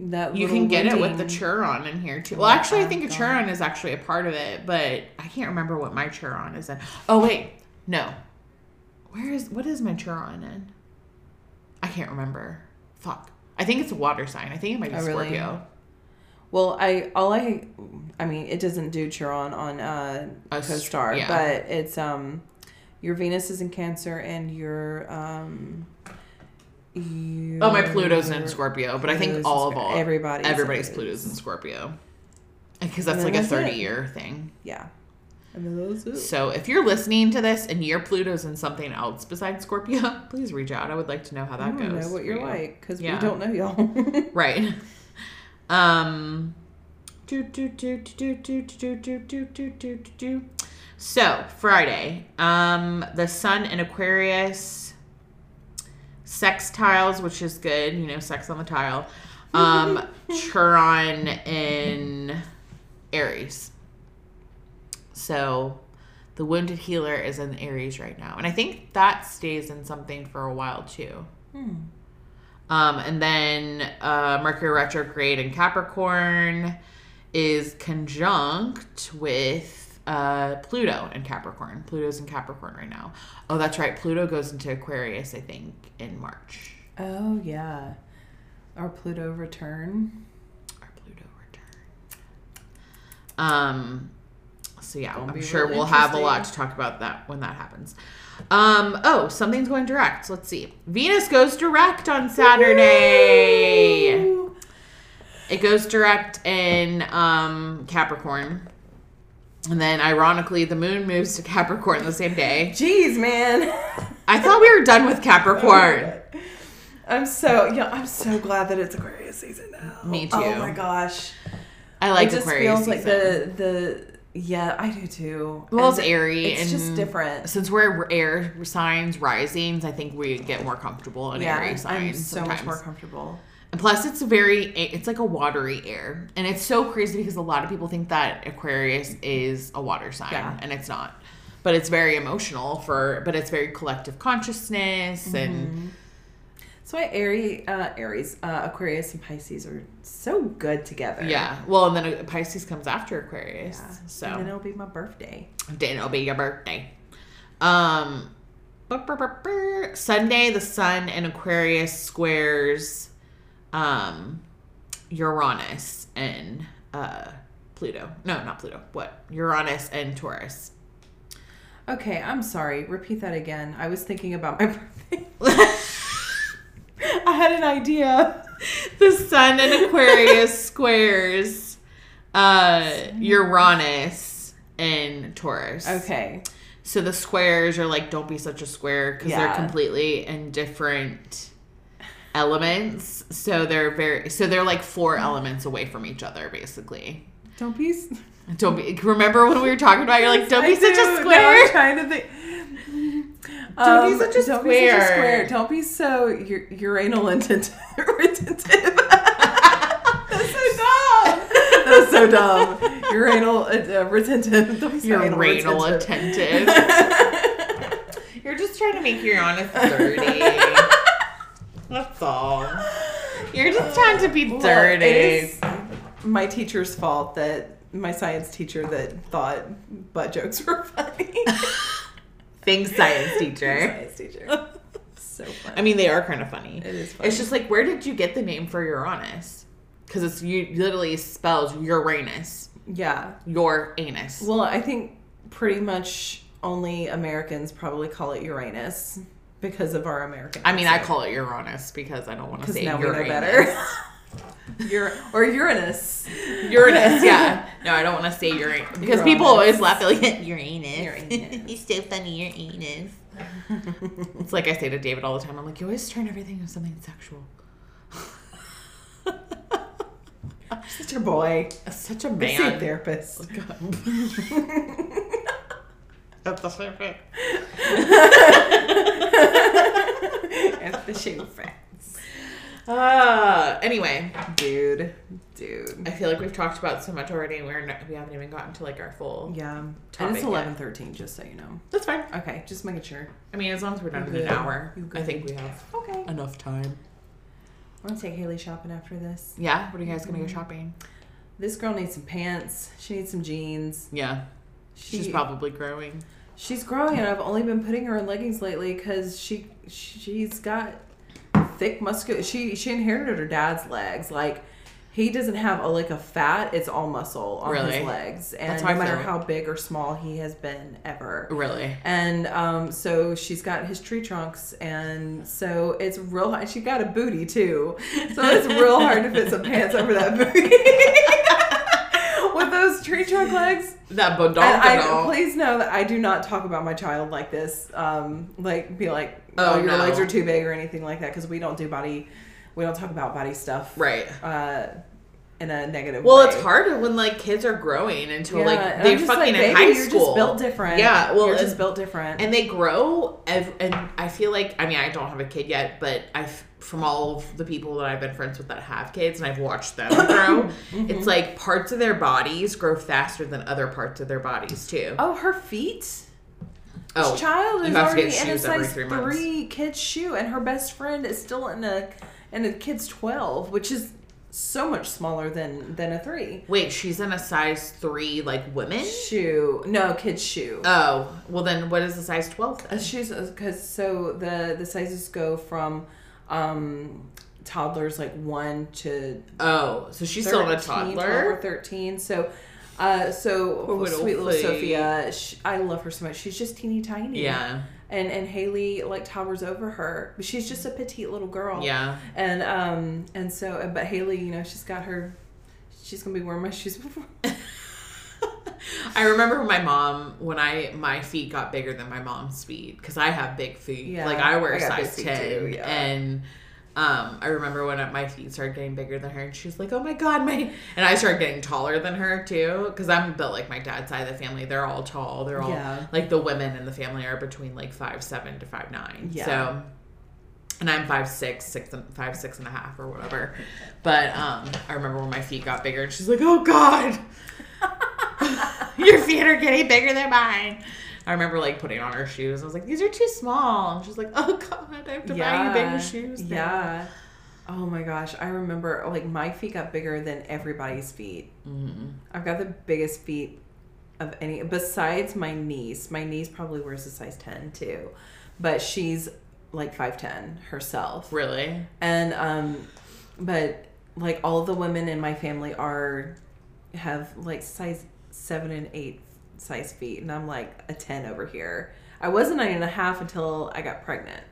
That You can get it with the. Chiron in here too. Well, Oh, actually, I think a. Chiron is actually a part of it, but I can't remember what my Chiron is in. Oh wait, no. Where is what is my Chiron in? I can't remember. Fuck. I think it's a water sign. I think it might be Oh, really? Scorpio. Well, I all I, I mean, it doesn't do Chiron on uh, s- CoStar, yeah. but it's um, your Venus is in Cancer, and your um. Your, Oh, my Pluto's in Scorpio, but I think all of all Everybody's everybody's Pluto's. Pluto's in Scorpio, because that's like a that's it. thirty year thing. Yeah. So if you're listening to this and your Pluto's in something else besides Scorpio, please reach out. I would like to know how that I goes. Know what you're like because yeah. we don't know y'all. right. Um. So Friday, um, the Sun in Aquarius sextiles, which is good. You know, sex on the tile. Um, Chiron in Aries. So the wounded healer is in Aries right now, and I think that stays in something for a while too. Hmm. Um, and then uh, Mercury retrograde in Capricorn is conjunct with uh, Pluto in Capricorn. Pluto's in Capricorn right now. Oh, that's right. Pluto goes into Aquarius, I think, in March. oh yeah, our Pluto return. Our Pluto return. Um. So yeah, I'm sure we'll have a lot to talk about that when that happens. Um. Oh, something's going direct. Let's see. Venus goes direct on Saturday. Woo! It goes direct in um, Capricorn. And then, ironically, the moon moves to Capricorn the same day. Jeez, man. I thought we were done with Capricorn. I'm so yeah. I'm so glad that it's Aquarius season now. Me too. Oh my gosh. I like it just Aquarius feels like season. the the yeah. I do too. Well, And it's airy It's just different. Since we're air signs, risings, I think we get more comfortable in Yeah, airy I'm signs so sometimes. much more comfortable. And plus, it's a very, it's like a watery air. And it's so crazy because a lot of people think that Aquarius is a water sign, Yeah. and it's not. But it's very emotional for, but it's very collective consciousness and mm-hmm. That's why Aries, uh, Aries, uh, Aquarius, and Pisces are so good together. yeah. Well, and then Pisces comes after Aquarius. Yeah. So and then it'll be my birthday. then it'll be your birthday. Um, brr, brr, brr. Sunday, the sun and Aquarius squares, um, Uranus and uh Pluto. No, not Pluto. What? Uranus and Taurus. Okay, I'm sorry. Repeat that again. I was thinking about my birthday. I had an idea. the sun in Aquarius squares uh Uranus and Taurus. Okay. So the squares are like don't be such a square because they're completely in different elements. So they're very so they're like four elements away from each other basically. Don't be. Don't be remember when we were talking about you're like don't be I such do. a Now I'm square. trying to think. Don't be such a Don't be such a square. square. Don't be so u- uranal retentive. retentive. That's so dumb. That's so dumb. Uranal uh, uh, retentive. Don't be so You're retentive. attentive. You're just trying to make Uranus dirty. That's all. You're just trying to be Well, dirty. it is my teacher's fault that my science teacher that thought butt jokes were funny. Thanks, science teacher. science teacher. So funny. I mean, they are kind of funny. It is funny. It's just like, where did you get the name for Uranus? Because it's you literally spells Uranus, yeah. your anus. Well, I think pretty much only Americans probably call it Uranus because of our American. I mean, I call it Uranus because I don't want to say now we know better. Ur- or Uranus. Uranus, yeah. No, I don't want to say Uranus because people always laugh. They're like Uranus. Uranus. He's so funny, Uranus. it's like I say to David all the time. I'm like, you always turn everything into something sexual. Such a boy. Such a They say man. therapist. That's the same thing. At the same friends. Uh, anyway, Dude. Dude. I feel like we've talked about so much already, and we're not, we haven't even gotten to like our full. Yeah. And it's yet. eleven thirteen, just so you know. That's fine. Okay, just making sure. I mean, as long as we're done in an hour, I think we have Okay. enough time. I'm gonna take Haley shopping after this. Yeah. What are you guys gonna go shopping? This girl needs some pants. She needs some jeans. Yeah. She, She's probably growing. she's growing, and I've only been putting her in leggings lately because she she's got thick muscular. She she inherited her dad's legs. Like he doesn't have a lick of fat. It's all muscle on Really? his legs, and no matter how big or small he has been ever. Really? And um, so she's got his tree trunks, and so it's real hard. She got a booty too, so it's real hard to fit some pants over that booty. With those tree trunk legs, That and I, please know that I do not talk about my child like this. Um, like be like, Oh, your no. legs are too big or anything like that, because we don't do body, we don't talk about body stuff, Right. Uh, in a negative. Way. Well, way. it's hard when like kids are growing until Yeah, like they're fucking like, in high you're school. just built different. Yeah, well, you're just built different. and they grow ev- and i feel like i mean i don't have a kid yet but i've from all of the people that i've been friends with that have kids and i've watched them grow Mm-hmm. it's like parts of their bodies grow faster than other parts of their bodies too oh, her feet. Oh This child is already in a size three three, kid's shoe, and her best friend is still in a in a kid's twelve, which is so much smaller than than a three wait she's in a size three like women shoe. No, kid's shoe. oh well then what is the size 12 Uh, then? shoes because so the the sizes go from um toddlers like one to oh so she's still a 13, 12 or 13 so uh so sweet little sophia sh i love her so much. She's just teeny tiny. Yeah. And and haley like towers over her. But she's just a petite little girl. Yeah. And um and so but haley you know she's got her she's gonna be wearing my shoes before. I remember my mom when I my feet got bigger than my mom's feet because I have big feet. Yeah, like I wear I size ten, too, yeah. and um, I remember when my feet started getting bigger than her, and she was like, "Oh my god, my!" And I started getting taller than her too because I'm built like my dad's side of the family. They're all tall. They're all Yeah. like the women in the family are between like five seven to five nine. Yeah. So. And I'm five six, six and five, six and a half or whatever. But um I remember when my feet got bigger and she's like, Oh God. Your feet are getting bigger than mine. I remember like putting on her shoes. I was like, these are too small. And she's like, oh God, I have to buy you bigger shoes. now." yeah oh my gosh i remember like my feet got bigger than everybody's feet Mhm. I've got the biggest feet of any besides my niece. My niece probably wears a size 10 too. But she's like 5'10 herself. Really? And um but like all the women in my family are have like size 7 and 8 size feet and I'm like a 10 over here. I was a nine and a half until I got pregnant.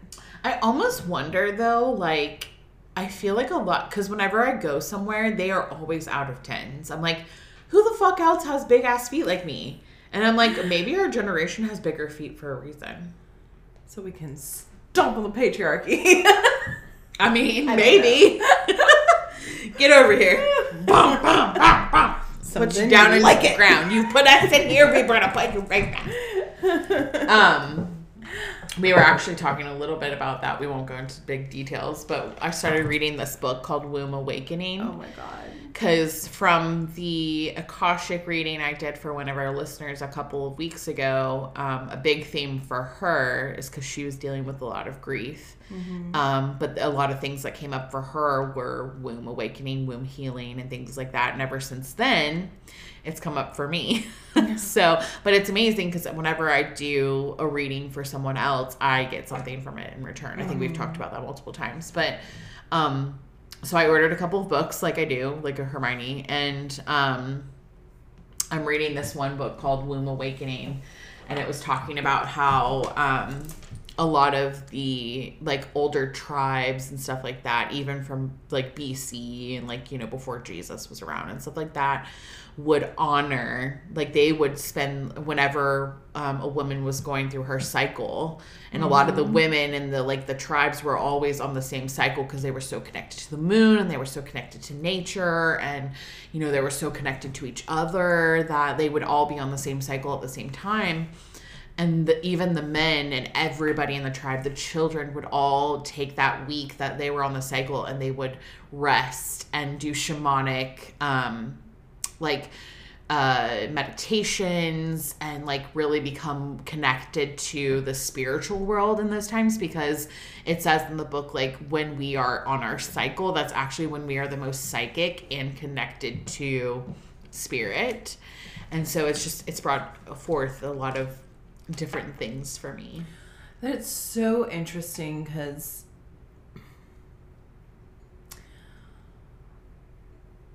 I almost wonder though, like, I feel like a lot, because whenever I go somewhere, they are always out of tens. I'm like, who the fuck else has big ass feet like me? And I'm like, maybe our generation has bigger feet for a reason. So we can stomp on the patriarchy. I mean, don't maybe. Get over here. Bum, bum, bum, bum. Put you down you in like the it. ground. You put us in here, we're gonna put you right back. Um, we were actually talking a little bit about that. We won't go into big details, but I started reading this book called Womb Awakening oh my god. because from the Akashic reading I did for one of our listeners a couple of weeks ago, um, a big theme for her is because she was dealing with a lot of grief. Um, but a lot of things that came up for her were womb awakening, womb healing, and things like that. And ever since then, it's come up for me. so, but it's amazing because whenever I do a reading for someone else, I get something from it in return. I think we've talked about that multiple times. But, um, so I ordered a couple of books like I do, like a Hermione, and um, I'm reading this one book called Womb Awakening, and it was talking about how um, a lot of the like older tribes and stuff like that, even from like BC and like you know before Jesus was around and stuff like that, would honor like they would spend whenever um, a woman was going through her cycle, and a lot of the women and the like the tribes were always on the same cycle because they were so connected to the moon and they were so connected to nature and you know they were so connected to each other that they would all be on the same cycle at the same time. And the, even the men and everybody in the tribe the children would all take that week that they were on the cycle and they would rest and do shamanic um like uh meditations and like really become connected to the spiritual world in those times because it says in the book like when we are on our cycle that's actually when we are the most psychic and connected to spirit. And so it's just it's brought forth a lot of different things for me. That it's so interesting because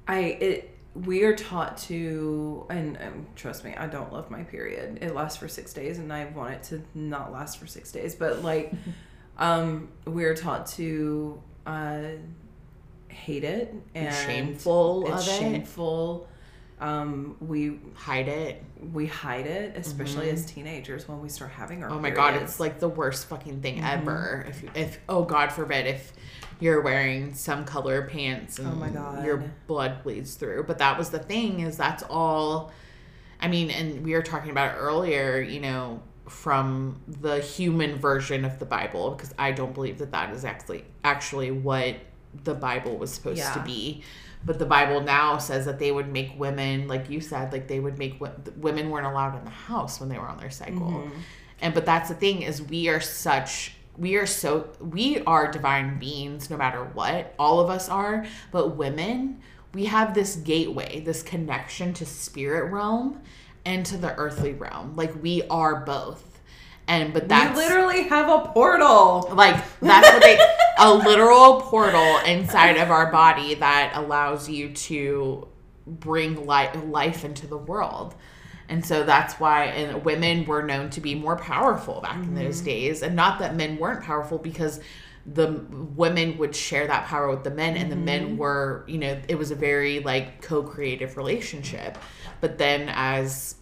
I it we are taught to and um, trust me i don't love my period it lasts for six days and i want it to not last for six days but like um we're taught to uh hate it and shameful it's of it. shameful um we Hide it. we hide it especially as teenagers when we start having our Mm-hmm. Oh my god, it's like the worst fucking thing Mm-hmm. ever. If if oh god forbid if you're wearing some color pants and Oh my God. your blood bleeds through. But that was the thing is that's all I mean, and we were talking about it earlier, you know, from the human version of the Bible because I don't believe that that is actually actually what the Bible was supposed to be. But the Bible now says that they would make women, like you said, like they would make women weren't allowed in the house when they were on their cycle. Mm-hmm. And but that's the thing is we are such we are so we are divine beings no matter what. All of us are, but women, we have this gateway, this connection to spirit realm and to the earthly realm. Like we are both. And but that we literally have a portal like that's what they a literal portal inside of our body that allows you to bring life life into the world. And so that's why and women were known to be more powerful back in those mm-hmm. days. And not that men weren't powerful because the women would share that power with the men and the men mm-hmm. were, you know, it was a very like co-creative relationship. But then as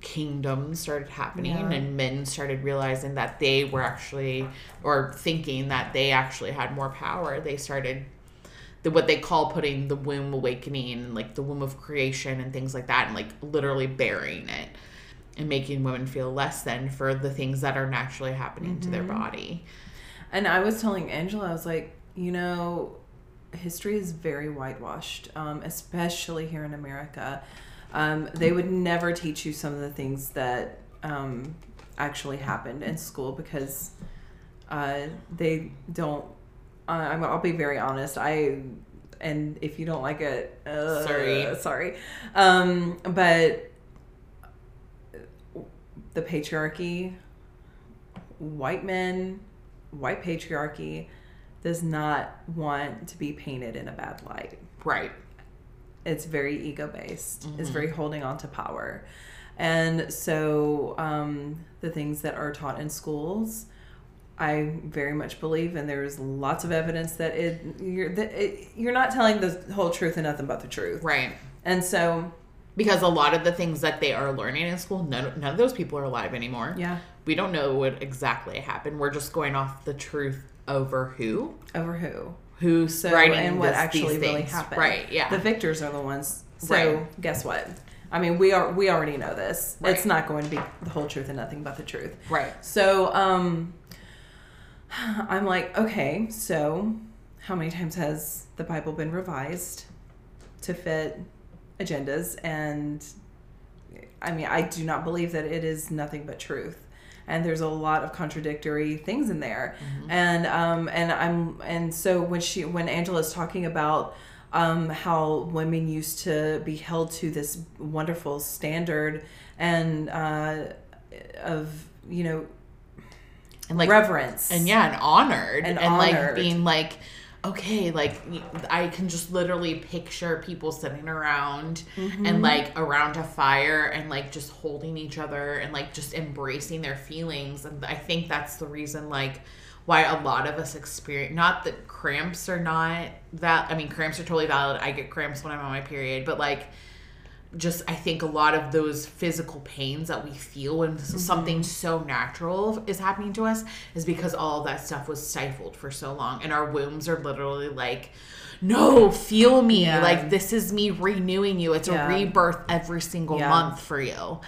kingdoms started happening Yeah. and men started realizing that they were actually or thinking that they actually had more power they started the what they call putting the womb awakening and like the womb of creation and things like that and like literally burying it and making women feel less than for the things that are naturally happening to their body And I was telling Angela, I was like, you know, history is very whitewashed, um, especially here in America. Um, they would never teach you some of the things that um, actually happened in school because uh, they don't. Uh, I'm, I'll be very honest. I and if you don't like it, uh, Sorry. sorry. Um, but the patriarchy, white men, white patriarchy does not want to be painted in a bad light. right It's very ego based. It's Mm-hmm. very holding on to power. And so um, the things that are taught in schools, I very much believe, and there's lots of evidence that it you're that it, you're not telling the whole truth and nothing but the truth. right And so because a lot of the things that they are learning in school none, none of those people are alive anymore yeah, we don't know what exactly happened we're just going off the truth over who over who? who's So writing and what this- actually really happened. right yeah The victors are the ones. So Right. guess what? I mean, we are we already know this. Right. It's not going to be the whole truth and nothing but the truth. right So um I'm like, okay, so how many times has the Bible been revised to fit agendas and I mean, I do not believe that it is nothing but truth. And there's a lot of contradictory things in there. And um and I'm and so when she when Angela's talking about um, how women used to be held to this wonderful standard and uh, of you know and like reverence. and yeah and honored. And and, like being like okay like i can just literally picture people sitting around Mm-hmm. and like around a fire and like just holding each other and like just embracing their feelings. And i think that's the reason like why a lot of us experience not that cramps are not that i mean cramps are totally valid. I get cramps when i'm on my period but like just I think a lot of those physical pains that we feel when Mm-hmm. something so natural is happening to us is because all that stuff was stifled for so long and our wombs are literally like no feel me Yeah. like this is me renewing you it's Yeah. a rebirth every single Yeah. month for you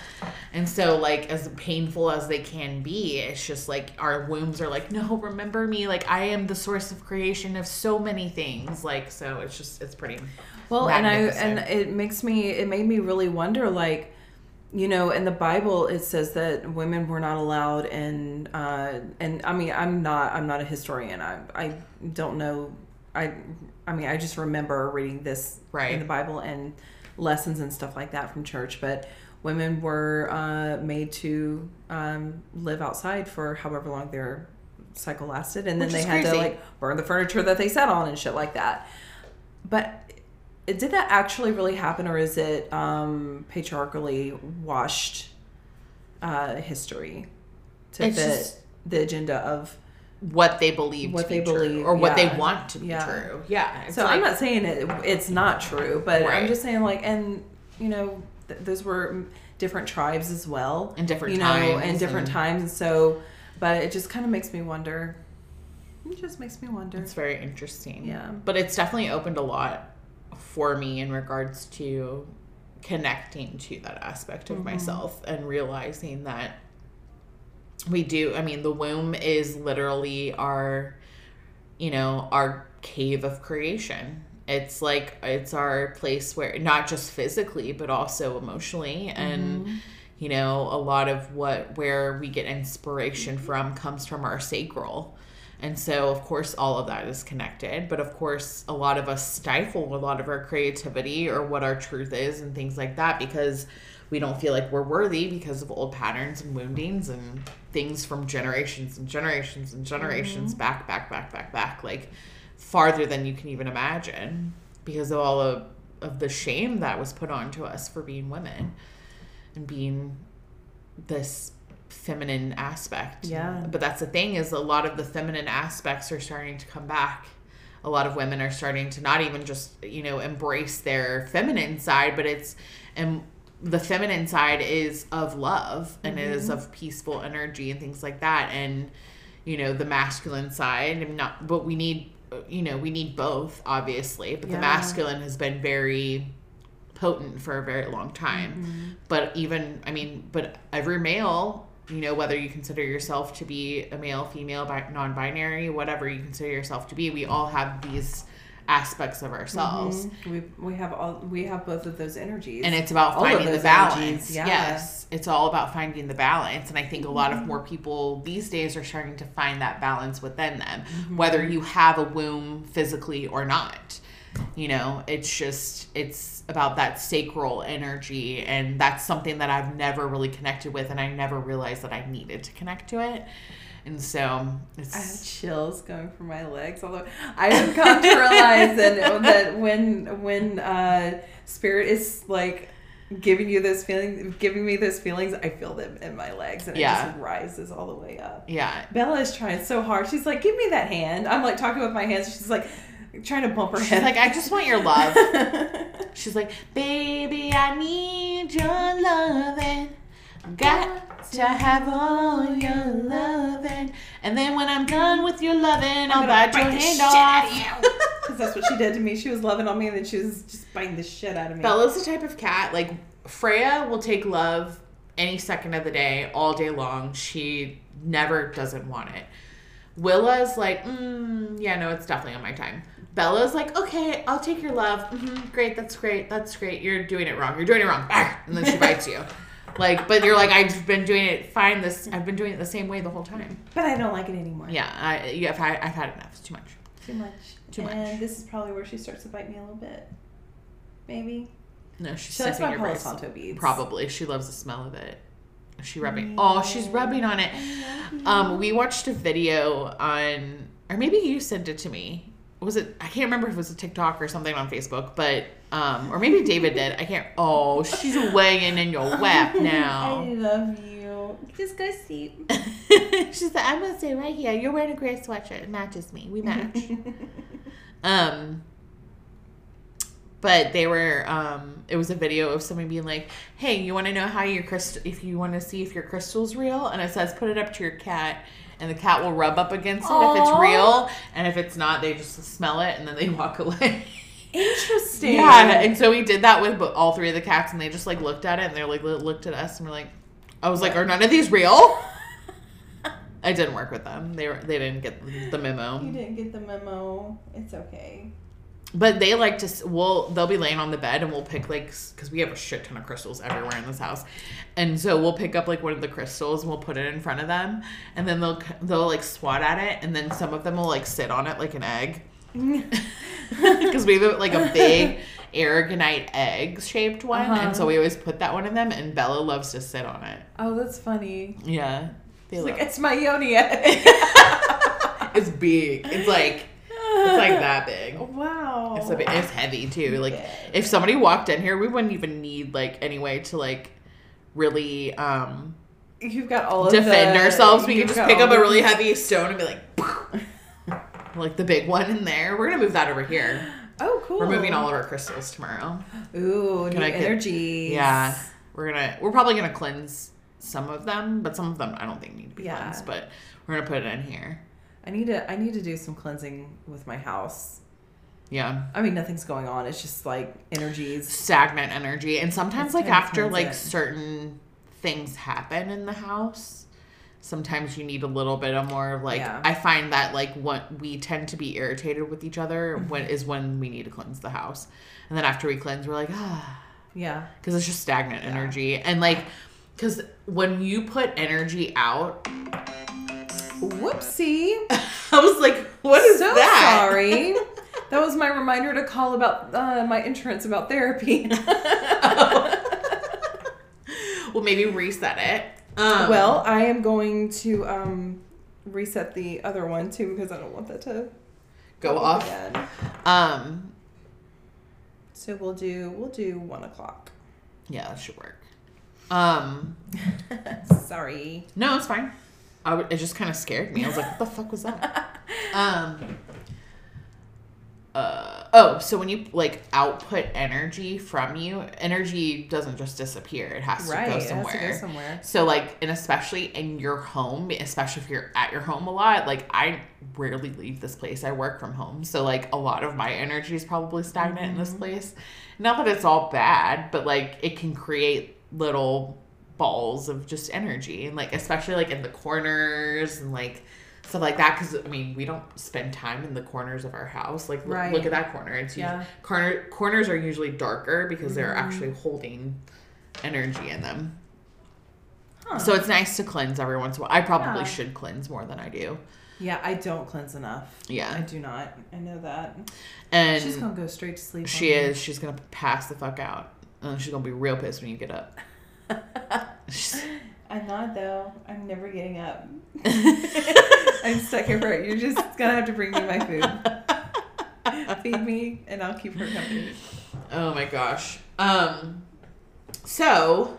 and so like as painful as they can be it's just like our wombs are like no remember me like i am the source of creation of so many things like so it's just it's pretty Well, and I and it makes me it made me really wonder like you know in the bible it says that women were not allowed and uh and i mean i'm not i'm not a historian. I i don't know. I i mean i just remember reading this Right. in the bible and lessons and stuff like that from church but women were uh made to um live outside for however long their cycle lasted. And then Which they had to like burn the furniture that they sat on and shit like that. But did that actually really happen, or is it um, patriarchally washed uh, history to It's fit just- the agenda of? what they believe What to be they true, believe, or what they want to be Yeah. true. Yeah. So like, I'm not saying it, it's not true, but I'm just saying like, and you know, th- those were different tribes as well, and different you know, times and different and- times. And so, but it just kind of makes me wonder. It just makes me wonder. It's very interesting. Yeah. But it's definitely opened a lot for me in regards to connecting to that aspect Mm-hmm. of myself and realizing that we do I mean the womb is literally our you know, our cave of creation. It's like it's our place where not just physically but also emotionally and you know, a lot of what where we get inspiration from comes from our sacral. And so, of course, all of that is connected. But of course, a lot of us stifle a lot of our creativity or what our truth is and things like that because we don't feel like we're worthy because of old patterns and woundings and things from generations and generations and generations mm-hmm. back, back, back, back, back, like farther than you can even imagine because of all of, of the shame that was put onto us for being women and being this feminine aspect. Yeah. But that's the thing is a lot of the feminine aspects are starting to come back. A lot of women are starting to not even just, you know, embrace their feminine side, but it's and the feminine side is of love and is mm-hmm. of peaceful energy and things like that and you know the masculine side and not but we need you know we need both obviously but Yeah. the masculine has been very potent for a very long time mm-hmm. but even i mean but every male you know whether you consider yourself to be a male female bi- non-binary whatever you consider yourself to be we all have these aspects of ourselves. Mhm. We we have all we have both of those energies, and it's about All finding the balance energies, yeah. yes it's all about finding the balance. And i think a lot of more people these days are starting to find that balance within them whether you have a womb physically or not you know it's just it's about that sacral energy and that's something that i've never really connected with and i never realized that i needed to connect to it and so I have it's chills going from my legs. Although I have come to realize that that when when uh, spirit is like giving you those feelings, giving me those feelings, I feel them in my legs, and it just rises all the way up. yeah Bella is trying so hard. She's like, "Give me that hand." I'm like talking with my hands. She's like trying to bump her she's head. like i just want your love She's like, baby, I need your loving. Got to have all your loving. And then when I'm done with your loving, I'll bite your hand off. Because that's what she did to me. She was loving on me, and then she was just biting the shit out of me. Bella's the type of cat, like, Freya will take love any second of the day, all day long. She never doesn't want it. Willa's like, mm, yeah, no, it's definitely on my time. Bella's like, okay, I'll take your love. hmm great, that's great, that's great. You're doing it wrong. You're doing it wrong. And then she bites you. Like, but you're like, I've been doing it fine. This, I've been doing it the same way the whole time. but I don't like it anymore. Yeah, I, you have, I've had enough. It's too much. Too much. Too much. And this is probably where she starts to bite me a little bit. Maybe. No, she's She likes my your brace. Beads. Probably, she loves the smell of it. Is she rubbing? Oh, she's rubbing on it. Um, we watched a video on, or maybe you sent it to me. Was it? I can't remember if it was a TikTok or something on Facebook, but um, or maybe David did. I can't. Oh, she's weighing in your lap now. I love you. Just go sleep. she's like, I'm gonna stay right here. You're wearing a gray sweatshirt. It matches me. We match. um. But they were. Um. It was a video of somebody being like, "Hey, you want to know how your crystal? If you want to see if your crystal's real, and it says put it up to your cat." And the cat will rub up against it if it's real, and if it's not, they just smell it and then they walk away. Interesting. Yeah, and so we did that with all three of the cats, and they just like looked at it, and they're like looked at us, and we're like, I was like, are none of these real? I didn't work with them. They were they didn't get the memo. You didn't get the memo. It's okay. But they like to. We'll they'll be laying on the bed, and we'll pick like because we have a shit ton of crystals everywhere in this house, and so we'll pick up like one of the crystals and we'll put it in front of them, and then they'll they'll like swat at it, and then some of them will like sit on it like an egg. because we have like a big aragonite egg shaped one, Uh-huh. and so we always put that one in them. And Bella loves to sit on it. oh, that's funny. Yeah, they like it's my yoni egg. it's big. It's like it's like that. that big. Wow. It's a bit, it's heavy too. Like Yeah. if somebody walked in here, we wouldn't even need like any way to like really um You've got all of defend the- ourselves. We could just pick up a really heavy stone and be like like the big one in there. We're gonna move that over here. Oh, cool. We're moving all of our crystals tomorrow. Ooh, Can new energies. Yeah. We're gonna we're probably gonna cleanse some of them, but some of them I don't think need to be Yeah. cleansed. But we're gonna put it in here. I need to. I need to do some cleansing with my house. Yeah. I mean, nothing's going on. It's just like energies. Stagnant energy. And sometimes It's like after like it. certain things happen in the house, sometimes you need a little bit of more of like Yeah. I find that like what we tend to be irritated with each other Mm-hmm. when is when we need to cleanse the house. And then after we cleanse, we're like, ah Yeah. because it's just stagnant energy and like because when you put energy out Whoopsie. i was like what is so that sorry. That was my reminder to call about uh, my insurance about therapy. well maybe reset it um, well, I am going to um, reset the other one too because I don't want that to go off again. um So we'll do we'll do one o'clock. yeah that should work um Sorry. no it's fine I w- it just kind of scared me i was like what the fuck was that um uh, oh, so when you like output energy from you, energy doesn't just disappear. It has Right. to go It has somewhere. to go somewhere. So like, and especially in your home, especially if you're at your home a lot, like I rarely leave this place. I work from home. So like a lot of my energy is probably stagnant in this Mm-hmm. place. Not that it's all bad, but like it can create little balls of just energy and like especially like in the corners and like stuff like that because i mean we don't spend time in the corners of our house like look, Right. look at that corner it's Yeah. usually, corner corners are usually darker because they're Mhm. actually holding energy in them Huh. so it's nice to cleanse every once in a while. I probably Yeah. should cleanse more than I do. yeah, I don't cleanse enough. Yeah, I do not. I know that. And She's gonna go straight to sleep. she on me. is. She's gonna pass the fuck out. And she's gonna be real pissed when you get up. I'm not though. I'm never getting up. I'm stuck here for it. You're just gonna have to bring me my food. Feed me, and I'll keep her company. oh my gosh. Um. So,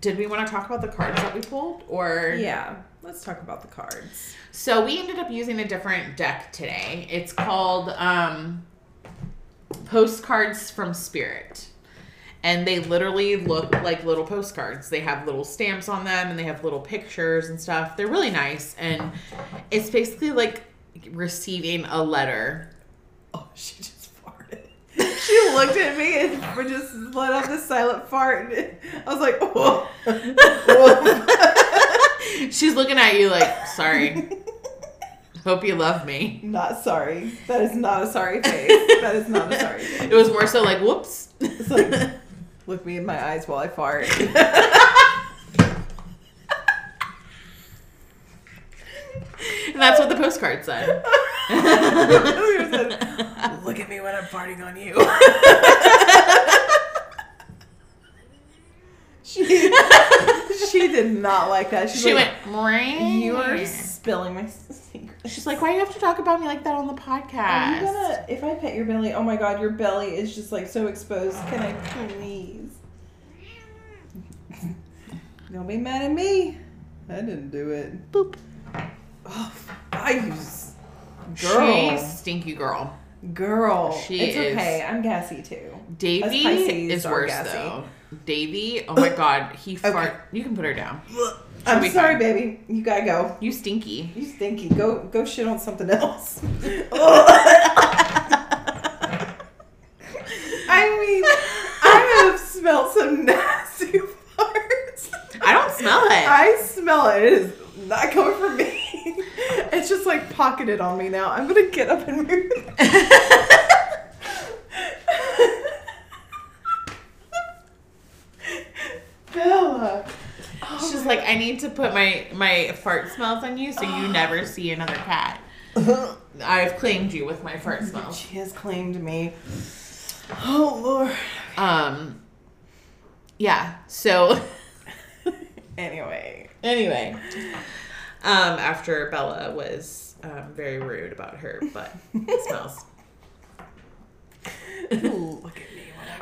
did we want to talk about the cards that we pulled, or Yeah, let's talk about the cards. So we ended up using a different deck today. It's called um, Postcards from Spirit. And they literally look like little postcards. They have little stamps on them and they have little pictures and stuff. They're really nice. And it's basically like receiving a letter. Oh, she just farted. She looked at me and just let out this silent fart. And I was like, whoa. whoa. She's looking at you like, sorry. Hope you love me. Not sorry. That is not a sorry face. That is not a sorry face. It was more so like, whoops. It's like, look me in my eyes while I fart. and that's what the postcard said. look at me when I'm farting on you. she, she did not like that. She's She like, went, You are spilling my. She's like, why do you have to talk about me like that on the podcast? Are you gonna? If I pet your belly, oh my god, your belly is just like so exposed. Can I please? Don't be mad at me. I didn't do it. Boop. Oh, I use girl, She's stinky girl. girl. she it's is- okay. I'm gassy too. Davy is worse gassy. though. Davy, oh my god, he fart. You can put her down. I'm sorry, fine. baby. You gotta go. You stinky. You stinky. Go go shit on something else. I mean, I have smelled some nasty farts. I don't smell it. I smell it. It is not coming from me. It's just like pocketed on me now. I'm gonna get up and move. Bella. Oh She's like, I need to put my my fart smells on you so you never see another cat. I've claimed you with my fart smells. She has claimed me. Oh Lord. Um, yeah. So Anyway. anyway, um, after Bella was um, very rude about her, but it smells. Look at.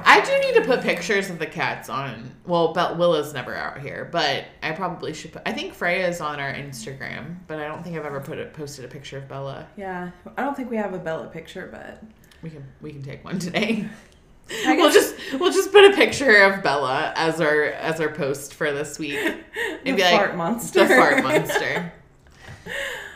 I do need to put pictures of the cats on. Well, Bel- Willa's never out here, but I probably should. Put, I think Freya's on our Instagram, but I don't think I've ever put it posted a picture of Bella. Yeah, I don't think we have a Bella picture, but We can we can take one today. We'll just we'll just put a picture of Bella as our as our post for this week. the be like, fart monster. The fart monster.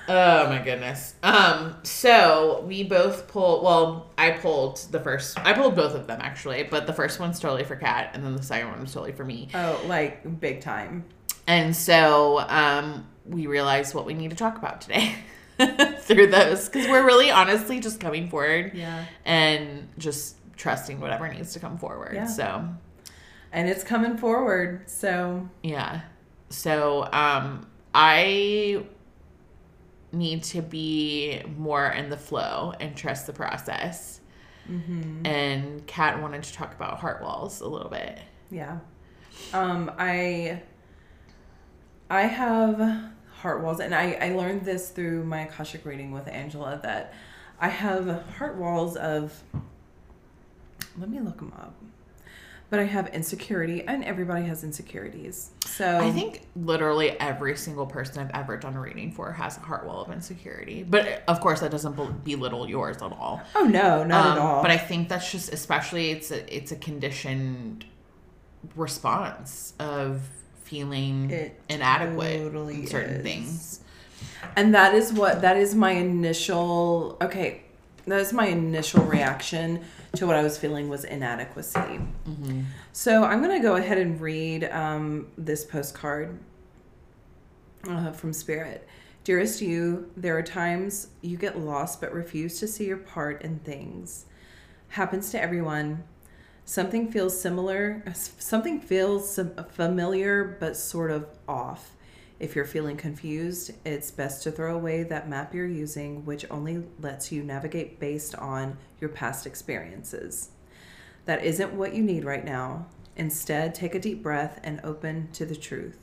Oh my goodness. Um, so we both pulled well, I pulled the first I pulled both of them actually, but the first one's totally for Kat and then the second one was totally for me. Oh, like big time. And so um we realized what we need to talk about today through those. Because we're really honestly just coming forward Yeah. and just trusting whatever needs to come forward. Yeah. So And it's coming forward. So Yeah. So um I need to be more in the flow and trust the process. Mm-hmm. And Kat wanted to talk about heart walls a little bit. yeah. Um, I I have heart walls and I, I learned this through my Akashic reading with Angela that I have heart walls of let me look them up. But I have insecurity and everybody has insecurities. So I think literally every single person I've ever done a reading for has a heart wall of insecurity. But of course, that doesn't belittle yours at all. Oh no, not at Um, all. But I think that's just especially it's a it's a conditioned response of feeling It inadequate totally in certain is. things. And that is what that is my initial okay. That is my initial reaction to what I was feeling was inadequacy. Mm-hmm. So I'm gonna go ahead and read um, this postcard uh, from Spirit. Dearest you, there are times you get lost but refuse to see your part in things. Happens to everyone. Something feels similar. Something feels familiar but sort of off. If you're feeling confused, it's best to throw away that map you're using, which only lets you navigate based on your past experiences. That isn't what you need right now. Instead, take a deep breath and open to the truth.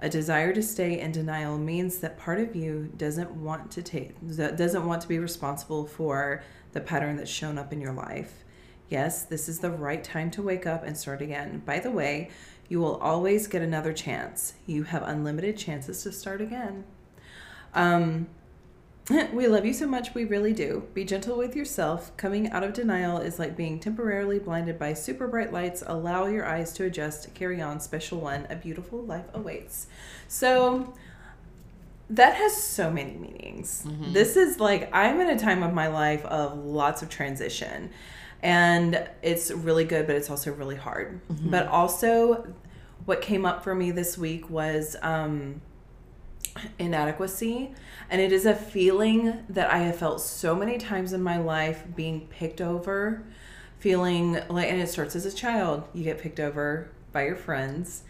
A desire to stay in denial means that part of you doesn't want to take doesn't want to be responsible for the pattern that's shown up in your life. Yes, this is the right time to wake up and start again. By the way, you will always get another chance. You have unlimited chances to start again. Um, we love you so much, we really do. Be gentle with yourself. Coming out of denial is like being temporarily blinded by super bright lights. Allow your eyes to adjust. Carry on, special one. A beautiful life awaits. So, that has so many meanings. This is like, I'm in a time of my life of lots of transition. And it's really good, but it's also really hard. But also, what came up for me this week was um, inadequacy. And it is a feeling that I have felt so many times in my life being picked over, feeling like, and it starts as a child. You get picked over by your friends.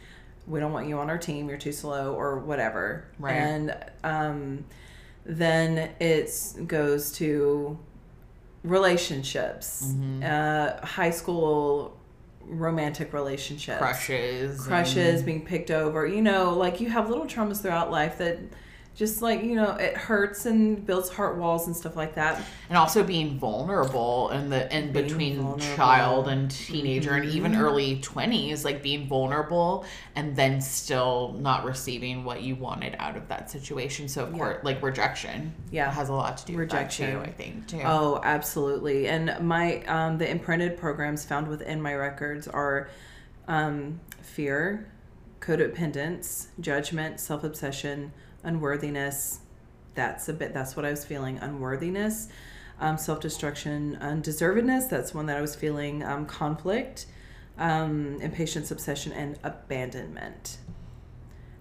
We don't want you on our team. You're too slow, or whatever. Right. And um, then it goes to relationships, uh, high school romantic relationships, Crushes. crushes, and- being picked over. You know, like you have little traumas throughout life that just like, you know, it hurts and builds heart walls and stuff like that. and also being vulnerable in the in Being between vulnerable. Mm-hmm. child and teenager and even early 20s like being vulnerable and then still not receiving what you wanted out of that situation so of Yeah. course like rejection Yeah. has a lot to do Rejection. with too i think too Oh, absolutely. And my um, the imprinted programs found within my records are um, fear, codependence, judgment, self obsession, unworthiness. That's a bit. That's what I was feeling. Unworthiness, um, self destruction, undeservedness. That's one that I was feeling. Um, conflict, um, impatience, obsession, and abandonment.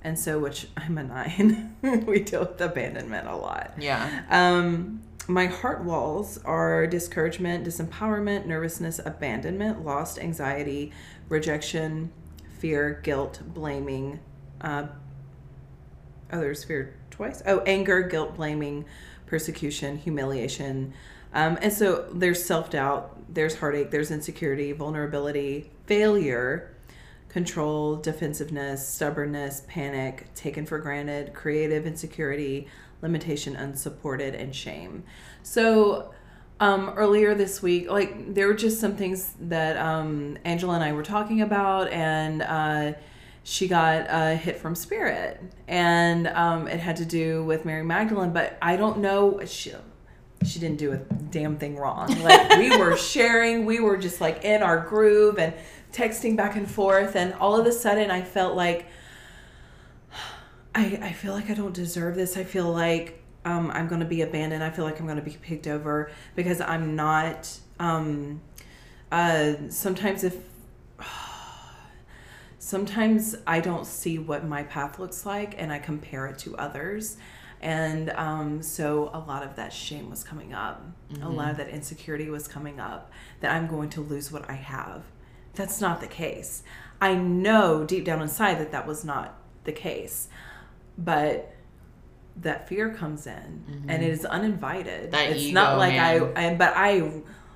And so, which I'm a nine, we deal with abandonment a lot. yeah Um, my heart walls are discouragement, disempowerment, nervousness, abandonment, lost, anxiety, rejection, fear, guilt, blaming. Uh, others fear twice. Oh, anger, guilt, blaming, persecution, humiliation. Um, and so there's self doubt, there's heartache, there's insecurity, vulnerability, failure, control, defensiveness, stubbornness, panic, taken for granted, creative insecurity, limitation, unsupported, and shame. So, um, earlier this week, like there were just some things that um, Angela and I were talking about, and uh, she got a hit from Spirit, and um, it had to do with Mary Magdalene. But I don't know. She, she didn't do a damn thing wrong. Like we were sharing, we were just like in our groove and texting back and forth, and all of a sudden I felt like I I feel like I don't deserve this. I feel like um, I'm going to be abandoned. I feel like I'm going to be picked over because I'm not. Um, uh, sometimes if sometimes I don't see what my path looks like and I compare it to others. And um, so a lot of that shame was coming up. A lot of that insecurity was coming up that I'm going to lose what I have. That's not the case. I know deep down inside that that was not the case. But that fear comes in and it is uninvited. That it's ego, not like man. I, I but I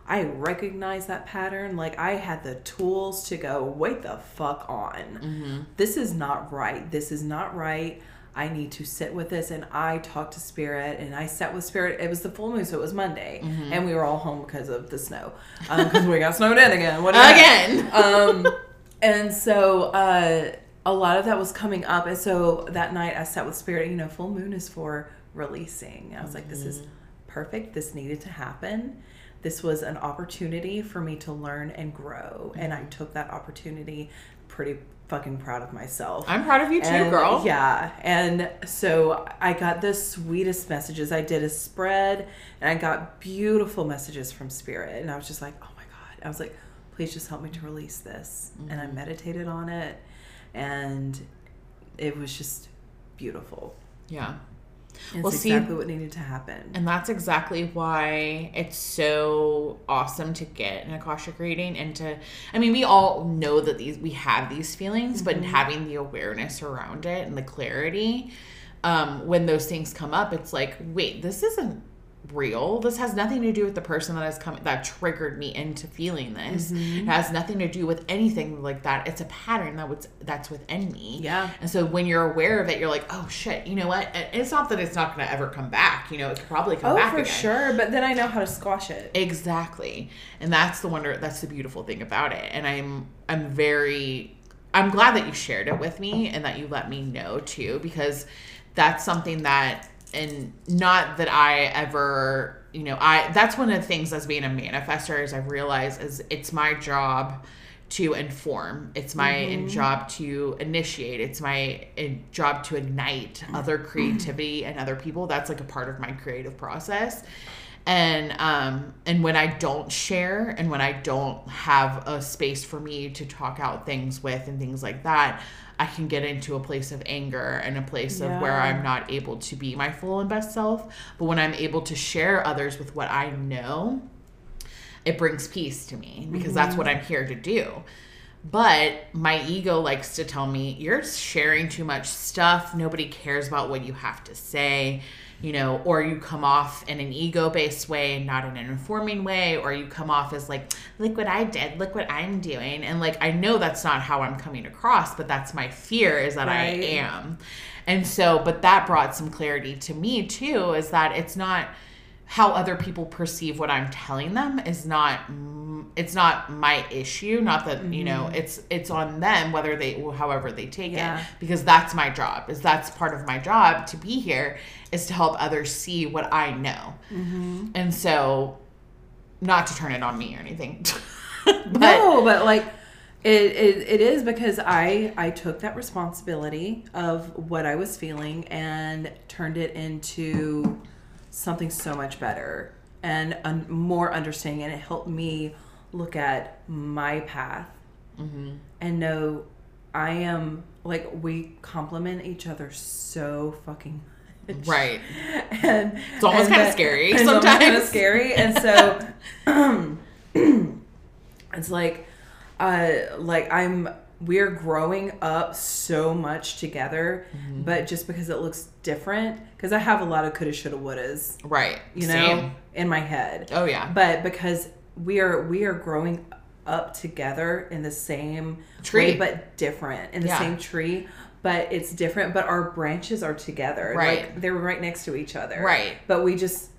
I recognize that pattern. Like I had the tools to go, wait the fuck on. This is not right. This is not right. I need to sit with this. And I talked to Spirit and I sat with Spirit. It was the full moon, so it was Monday. And we were all home because of the snow. Because we got snowed in again. What? Again. um, and so uh, a lot of that was coming up. And so that night I sat with Spirit. You know, full moon is for releasing. I was like, this is perfect. This needed to happen. This was an opportunity for me to learn and grow. And I took that opportunity pretty fucking proud of myself. I'm proud of you too, And, girl. Yeah. And so I got the sweetest messages. I did a spread and I got beautiful messages from Spirit. And I was just like, oh my God. I was like, please just help me to release this. And Mm-hmm. I meditated on it and it was just beautiful. Yeah. It's Well, see- what needed to happen. And that's exactly why it's so awesome to get an Akashic reading and to I mean we all know that these we have these feelings, but having the awareness around it and the clarity, um, when those things come up, it's like, wait, this isn't real. This has nothing to do with the person that has come that triggered me into feeling this. Mm-hmm. It has nothing to do with anything like that. It's a pattern that was that's within me. Yeah. And so when you're aware of it, you're like, oh shit, you know what? It's not that it's not gonna ever come back. You know, it could probably come Oh, back for again. sure. But then I know how to squash it. Exactly. And that's the wonder that's the beautiful thing about it. And I'm I'm very I'm glad that you shared it with me and that you let me know too because that's something that and not that I ever, you know, I that's one of the things as being a manifester is I've realized is it's my job to inform. It's my job to initiate. It's my uh, job to ignite other creativity and other people. That's like a part of my creative process. And um and when I don't share and when I don't have a space for me to talk out things with and things like that, I can get into a place of anger and a place of where I'm not able to be my full and best self. But when I'm able to share others with what I know, it brings peace to me because that's what I'm here to do. But my ego likes to tell me, you're sharing too much stuff. Nobody cares about what you have to say, you know, or you come off in an ego based way, not in an informing way, or you come off as like, look what I did, look what I'm doing. And like, I know that's not how I'm coming across, but that's my fear is that Right. I am. And so, but that brought some clarity to me too, is that it's not how other people perceive what I'm telling them is not it's not my issue. Not that you know mm-hmm. it's it's on them whether they however they take Yeah. it because that's my job is that's part of my job to be here is to help others see what I know. Mm-hmm. And so not to turn it on me or anything. But no, but like it, it, it is because I I took that responsibility of what I was feeling and turned it into something so much better and un- more understanding and it helped me look at my path and know I am like we complement each other so fucking much. right. And It's almost kinda scary it's almost kind of scary. And so it's like uh like i'm we're growing up so much together Mm-hmm. but just because it looks different because i have a lot of coulda shoulda wouldas right you know Same. in my head oh yeah but because we are we are growing up together in the same Tree. way, but different in the Yeah. same tree but it's different. But our branches are together. Right. Like they're right next to each other. Right. But we just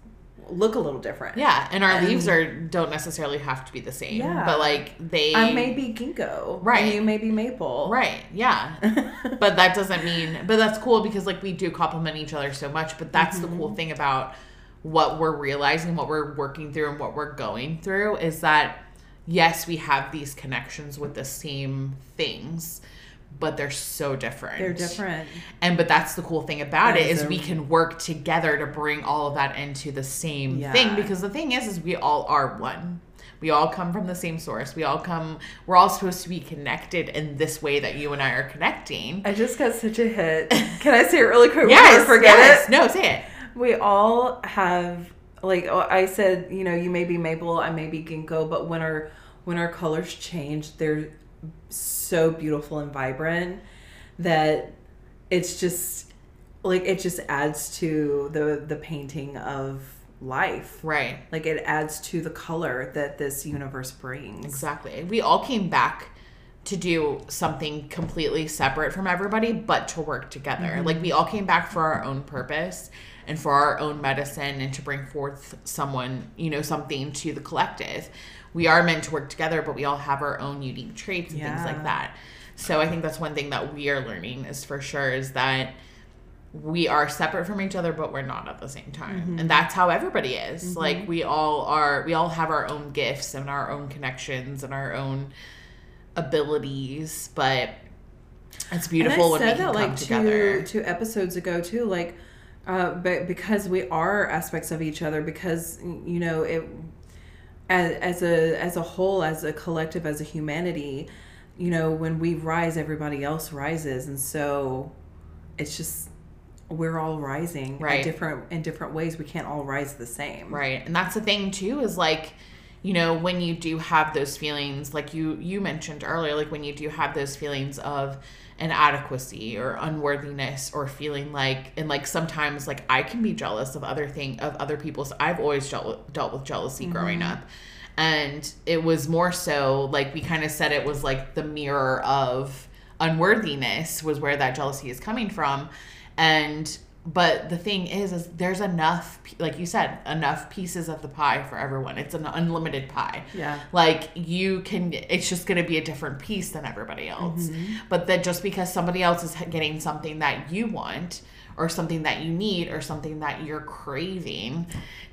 look a little different. Yeah, and our And- leaves are don't necessarily have to be the same. Yeah. But like they I may be ginkgo. Right. And you may be maple. Right. Yeah. but that doesn't mean but that's cool because like we do complement each other so much, but that's the Mm-hmm. cool thing about what we're realizing, what we're working through and what we're going through is that yes, we have these connections with the same things, but they're so different. They're different. And but that's the cool thing about That it is is a- we can work together to bring all of that into the same Yeah. thing because the thing is is we all are one. We all come from the same source. We all come we're all supposed to be connected in this way that you and I are connecting. I just got such a hit. Can I say it really quick Yes, I forget yes. it? No, say it. We all have like oh, I said, you know, you may be maple, I may be ginkgo, but when our when our colors change, they're so beautiful and vibrant that it's just like it just adds to the the painting of life. Right. Like it adds to the color that this universe brings. Exactly. We all came back to do something completely separate from everybody, but to work together. Mm-hmm. Like we all came back for our own purpose and for our own medicine and to bring forth someone, you know, something to the collective. We are meant to work together, but we all have our own unique traits and things like that. So I think that's one thing that we are learning is for sure is that we are separate from each other but we're not at the same time. Mm-hmm. and that's how everybody is. Like we all are we all have our own gifts and our own connections and our own abilities but it's beautiful when we can come together two, two episodes ago too like uh but because we are aspects of each other because you know it as, as a as a whole as a collective as a humanity you know when we rise everybody else rises. And so it's just we're all rising Right. different in different ways. We can't all rise the same. Right. And that's the thing too is like you know when you do have those feelings like you you mentioned earlier like when you do have those feelings of inadequacy or unworthiness or feeling like and like sometimes like i can be jealous of other thing of other people's i've always dealt, with, dealt with jealousy mm-hmm. growing up. And it was more so like we kind of said it was like the mirror of unworthiness was where that jealousy is coming from. And but the thing is is there's enough like you said enough pieces of the pie for everyone. It's an unlimited pie. Yeah. like you can it's just going to be a different piece than everybody else. Mm-hmm. But that just because somebody else is getting something that you want or something that you need or something that you're craving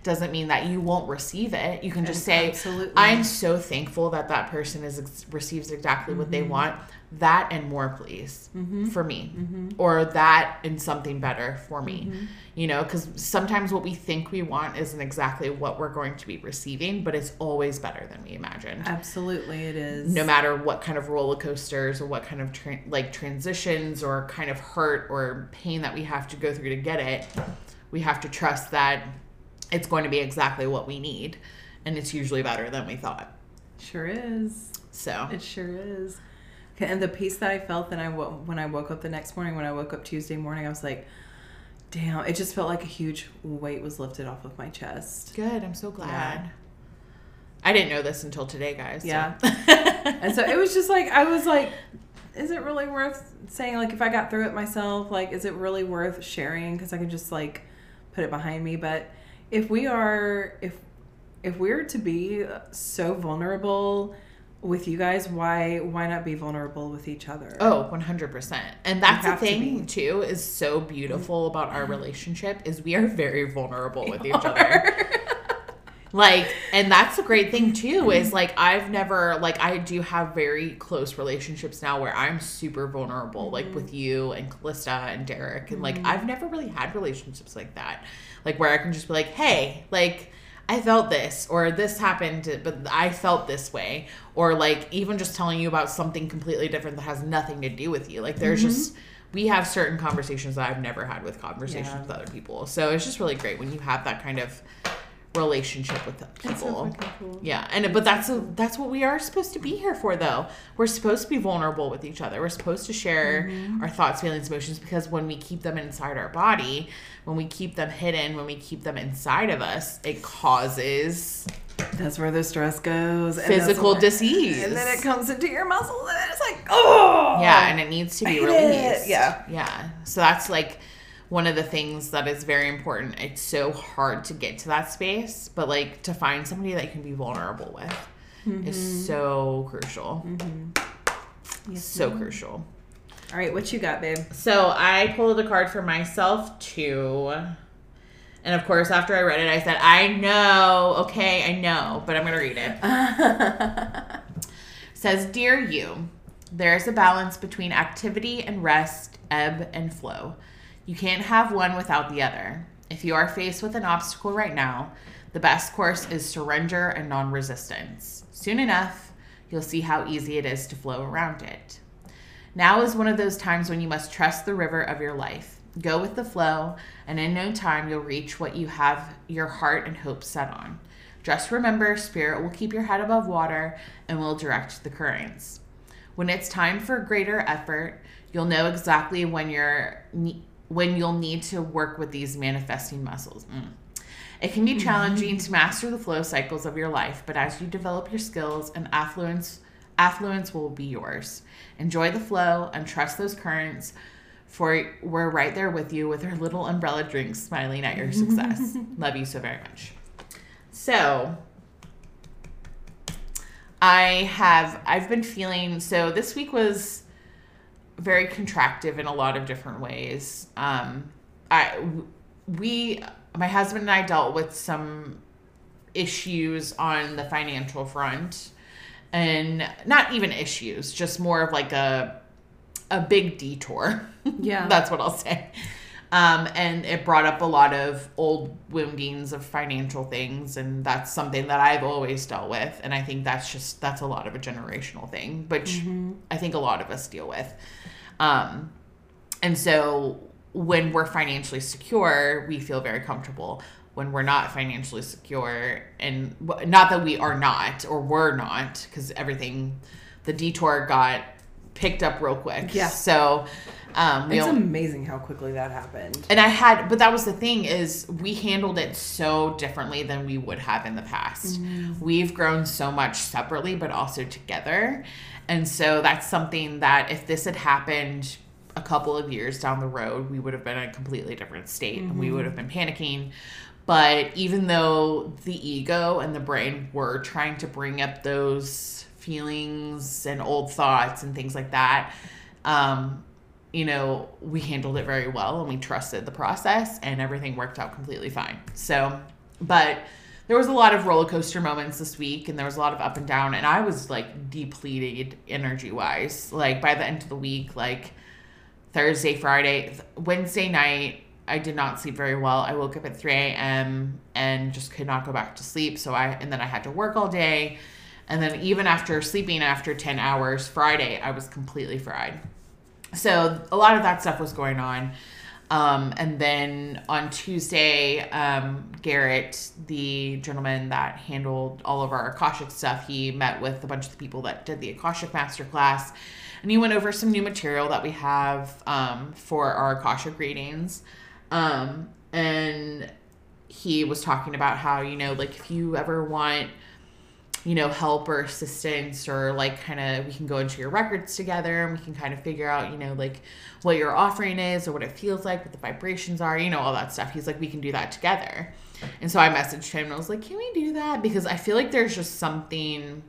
doesn't mean that you won't receive it. You can just say Absolutely. i'm so thankful that that person is ex- receives exactly what they mm-hmm. want. That and more please mm-hmm. for me. Mm-hmm. Or that and something better for me you know because sometimes what we think we want isn't exactly what we're going to be receiving but it's always better than we imagined. Absolutely it is. No matter what kind of roller coasters or what kind of tra- like transitions or kind of hurt or pain that we have to go through to get it we have to trust that it's going to be exactly what we need and it's usually better than we thought. Sure is. So. It sure is. Okay, And the peace that I felt that I when I woke up the next morning, when I woke up Tuesday morning, I was like, "Damn!" It just felt like a huge weight was lifted off of my chest. good i'm so glad i didn't know this until today guys so- Yeah. And so it was just like I was like, "Is it really worth saying? Like, if I got through it myself, like, is it really worth sharing? Because I can just like put it behind me. But if we are, if if we're to be so vulnerable." With you guys, why why not be vulnerable with each other? Oh, 100%. And that's the have to thing too is so beautiful about our relationship is we are very vulnerable with each other. Like, and that's the great thing too is like I've never like I do have very close relationships now where I'm super vulnerable, like with mm-hmm. you and Callista and Derek. And like mm-hmm. I've never really had relationships like that. Like where I can just be like, hey, like I felt this or this happened, but I felt this way. Or like even just telling you about something completely different that has nothing to do with you. Like there's mm-hmm. just we have certain conversations that I've never had with conversations Yeah. with other people. So it's just really great when you have that kind of relationship with people. Cool. Yeah, and but that's that's what we are supposed to be here for, though. We're supposed to be vulnerable with each other. We're supposed to share Mm-hmm. our thoughts, feelings, emotions, because when we keep them inside our body, when we keep them hidden, when we keep them inside of us, it causes That's where the stress goes. and physical where- disease. And then it comes into your muscles, and it's like, oh yeah, and it needs to be hate it. released. Yeah. Yeah. So that's like one of the things that is very important. It's so hard to get to that space, but like to find somebody that you can be vulnerable with Mm-hmm. is so crucial. so crucial. all right what you got babe So I pulled a card for myself too. And of course, after I read it, I said, I know, okay, I know, but I'm going to read it. says, Dear you, there is a balance between activity and rest, ebb and flow. You can't have one without the other. If you are faced with an obstacle right now, the best course is surrender and non resistance. Soon enough, you'll see how easy it is to flow around it. Now is one of those times when you must trust the river of your life. Go with the flow, and in no time you'll reach what you have your heart and hope set on. Just remember, Spirit will keep your head above water and will direct the currents. When it's time for greater effort, you'll know exactly when you're when you'll need to work with these manifesting muscles. Mm. It can be challenging to master the flow cycles of your life, but as you develop your skills and affluence affluence will be yours. Enjoy the flow and trust those currents, for we're right there with you with our little umbrella drinks, smiling at your success. Love you so very much. So, I have I've been feeling so this week was very contractive in a lot of different ways. Um, I we my husband and I dealt with some issues on the financial front and not even issues, just more of like a a big detour. Yeah. That's what I'll say. Um, and it brought up a lot of old woundings of financial things, and that's something that I've always dealt with. And I think that's just that's a lot of a generational thing, which I think a lot of us deal with. Um, and so when we're financially secure, we feel very comfortable. When we're not financially secure, and w- not that we are not or we're not, because everything, the detour got picked up real quick. Yeah. So, um, it's amazing how quickly that happened and I had, but that was the thing is we handled it so differently than we would have in the past. We've grown so much separately, but also together. And so that's something that if this had happened a couple of years down the road, we would have been in a completely different state and we would have been panicking. But even though the ego and the brain were trying to bring up those feelings and old thoughts and things like that, um, you know, we handled it very well and we trusted the process and everything worked out completely fine. So, but there was a lot of roller coaster moments this week and there was a lot of up and down and I was like depleted energy wise. Like by the end of the week, like Thursday, Friday, Wednesday night, I did not sleep very well. I woke up at 3 a.m. and just could not go back to sleep. So I, and then I had to work all day. And then even after sleeping after 10 hours Friday, I was completely fried. So a lot of that stuff was going on. Um, and then on Tuesday, um, Garrett, the gentleman that handled all of our Akashic stuff, he met with a bunch of the people that did the Akashic Masterclass. And he went over some new material that we have um, for our Akashic readings. Um, and he was talking about how, you know, like if you ever want you know, help or assistance or like kind of we can go into your records together and we can kind of figure out, you know, like what your offering is or what it feels like, what the vibrations are, you know, all that stuff. He's like, we can do that together. And so I messaged him and I was like, can we do that? Because I feel like there's just something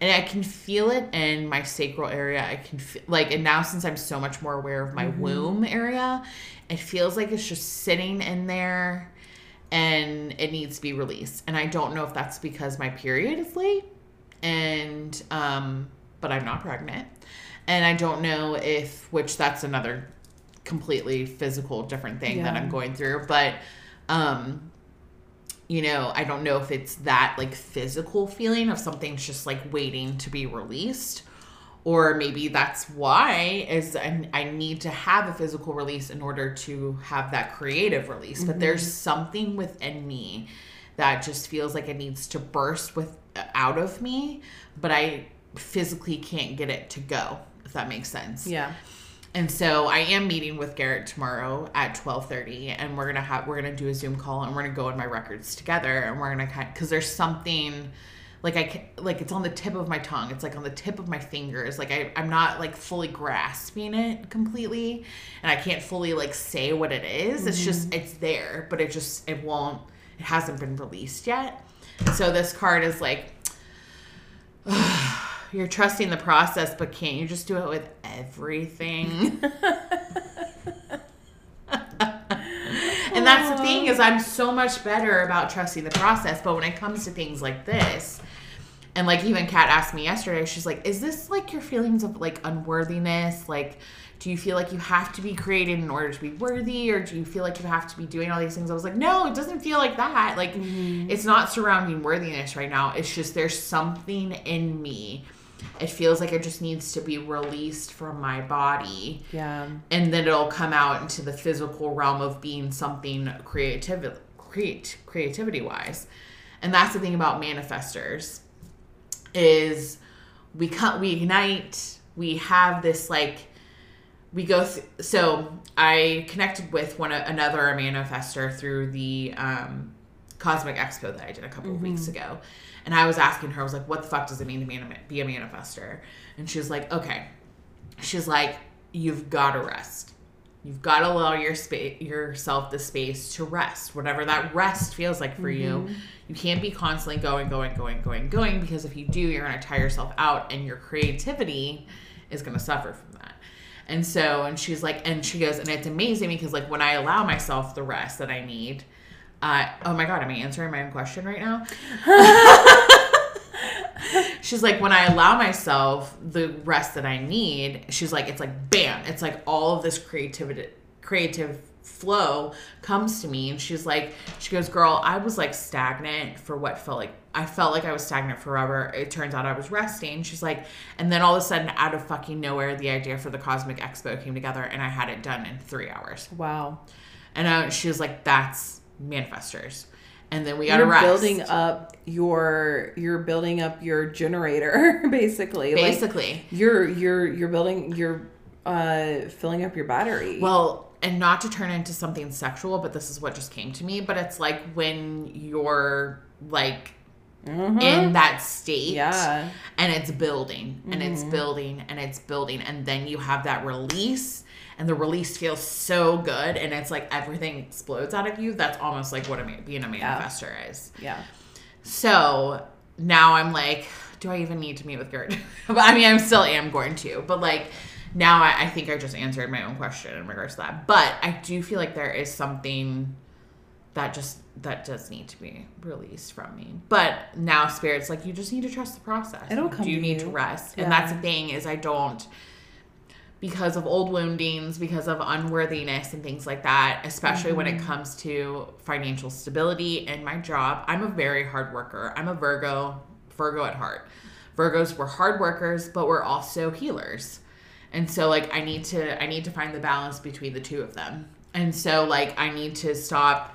and I can feel it in my sacral area. I can feel like, and now since I'm so much more aware of my mm-hmm. womb area, it feels like it's just sitting in there and it needs to be released. And I don't know if that's because my period is late and um but I'm not pregnant. And I don't know if which that's another completely physical different thing that I'm going through, but um you know, I don't know if it's that like physical feeling of something's just like waiting to be released or maybe that's why is I, I need to have a physical release in order to have that creative release. But there's mm-hmm. something within me that just feels like it needs to burst with out of me but i physically can't get it to go if that makes sense. Yeah. and so I am meeting with Garrett tomorrow at twelve thirty, and we're gonna have we're gonna do a Zoom call, and we're gonna go in my records together, and we're gonna kind because there's something like I like it's on the tip of my tongue. It's like on the tip of my fingers. Like I I'm not like fully grasping it completely, and I can't fully like say what it is. It's just mm-hmm. it's there, but it just it won't. It hasn't been released yet. So this card is like. You're trusting the process, but can't you just do it with everything? and that's the thing is I'm so much better about trusting the process, but when it comes to things like this, and like even Kat asked me yesterday, she's like, "Is this like your feelings of like unworthiness? Like, do you feel like you have to be created in order to be worthy, or do you feel like you have to be doing all these things?" I was like, "No, it doesn't feel like that. Like, mm-hmm. it's not surrounding worthiness right now. It's just there's something in me." It feels like it just needs to be released from my body. Yeah. and then it'll come out into the physical realm of being something creative create creativity wise and that's the thing about manifestors is we cut we ignite we have this like we go th- so i connected with one another manifestor through the um cosmic expo that i did a couple of weeks ago and i was asking her i was like what the fuck does it mean to be a manifestor and she was like okay. She's like you've got to rest. You've got to allow your space yourself the space to rest whatever that rest feels like for you. Mm-hmm. You can't be constantly going going going going going because if you do you're going to tire yourself out and your creativity is going to suffer from that. And so and she's like and she goes and it's amazing because like when i allow myself the rest that i need uh, oh my god am i answering my own question right now? She's like when i allow myself the rest that i need she's like it's like bam it's like all of this creativity creative flow comes to me. And she's like she goes girl i was like stagnant for what felt like i felt like i was stagnant forever. It turns out i was resting. She's like and then all of a sudden out of fucking nowhere the idea for the cosmic expo came together and i had it done in three hours. Wow. and I, she was like that's manifestors and then we got to rest building up your you're building up your generator basically. Like, basically you're you're you're building you're uh filling up your battery. Well, and not to turn into something sexual, but this is what just came to me. But it's like when you're like Mhm. in that state. Yeah. And it's building and it's building and it's building. And then you have that release. And the release feels so good, and it's like everything explodes out of you. That's almost like what a, being a manifestor is. Yeah. So now I'm like, do I even need to meet with Gert? but I mean, I still am going to. But like now, I, I think I just answered my own question in regards to that. But I do feel like there is something that just that does need to be released from me. But now, spirits like you just need to trust the process. It'll come Do You need to rest, Yeah. and that's the thing is I don't because of old woundings, because of unworthiness and things like that, especially when Mm-hmm. it comes to financial stability and my job. I'm a very hard worker. I'm a Virgo, Virgo at heart. Virgos we're hard workers, but we're also healers. And so like I need to I need to find the balance between the two of them. And so like I need to stop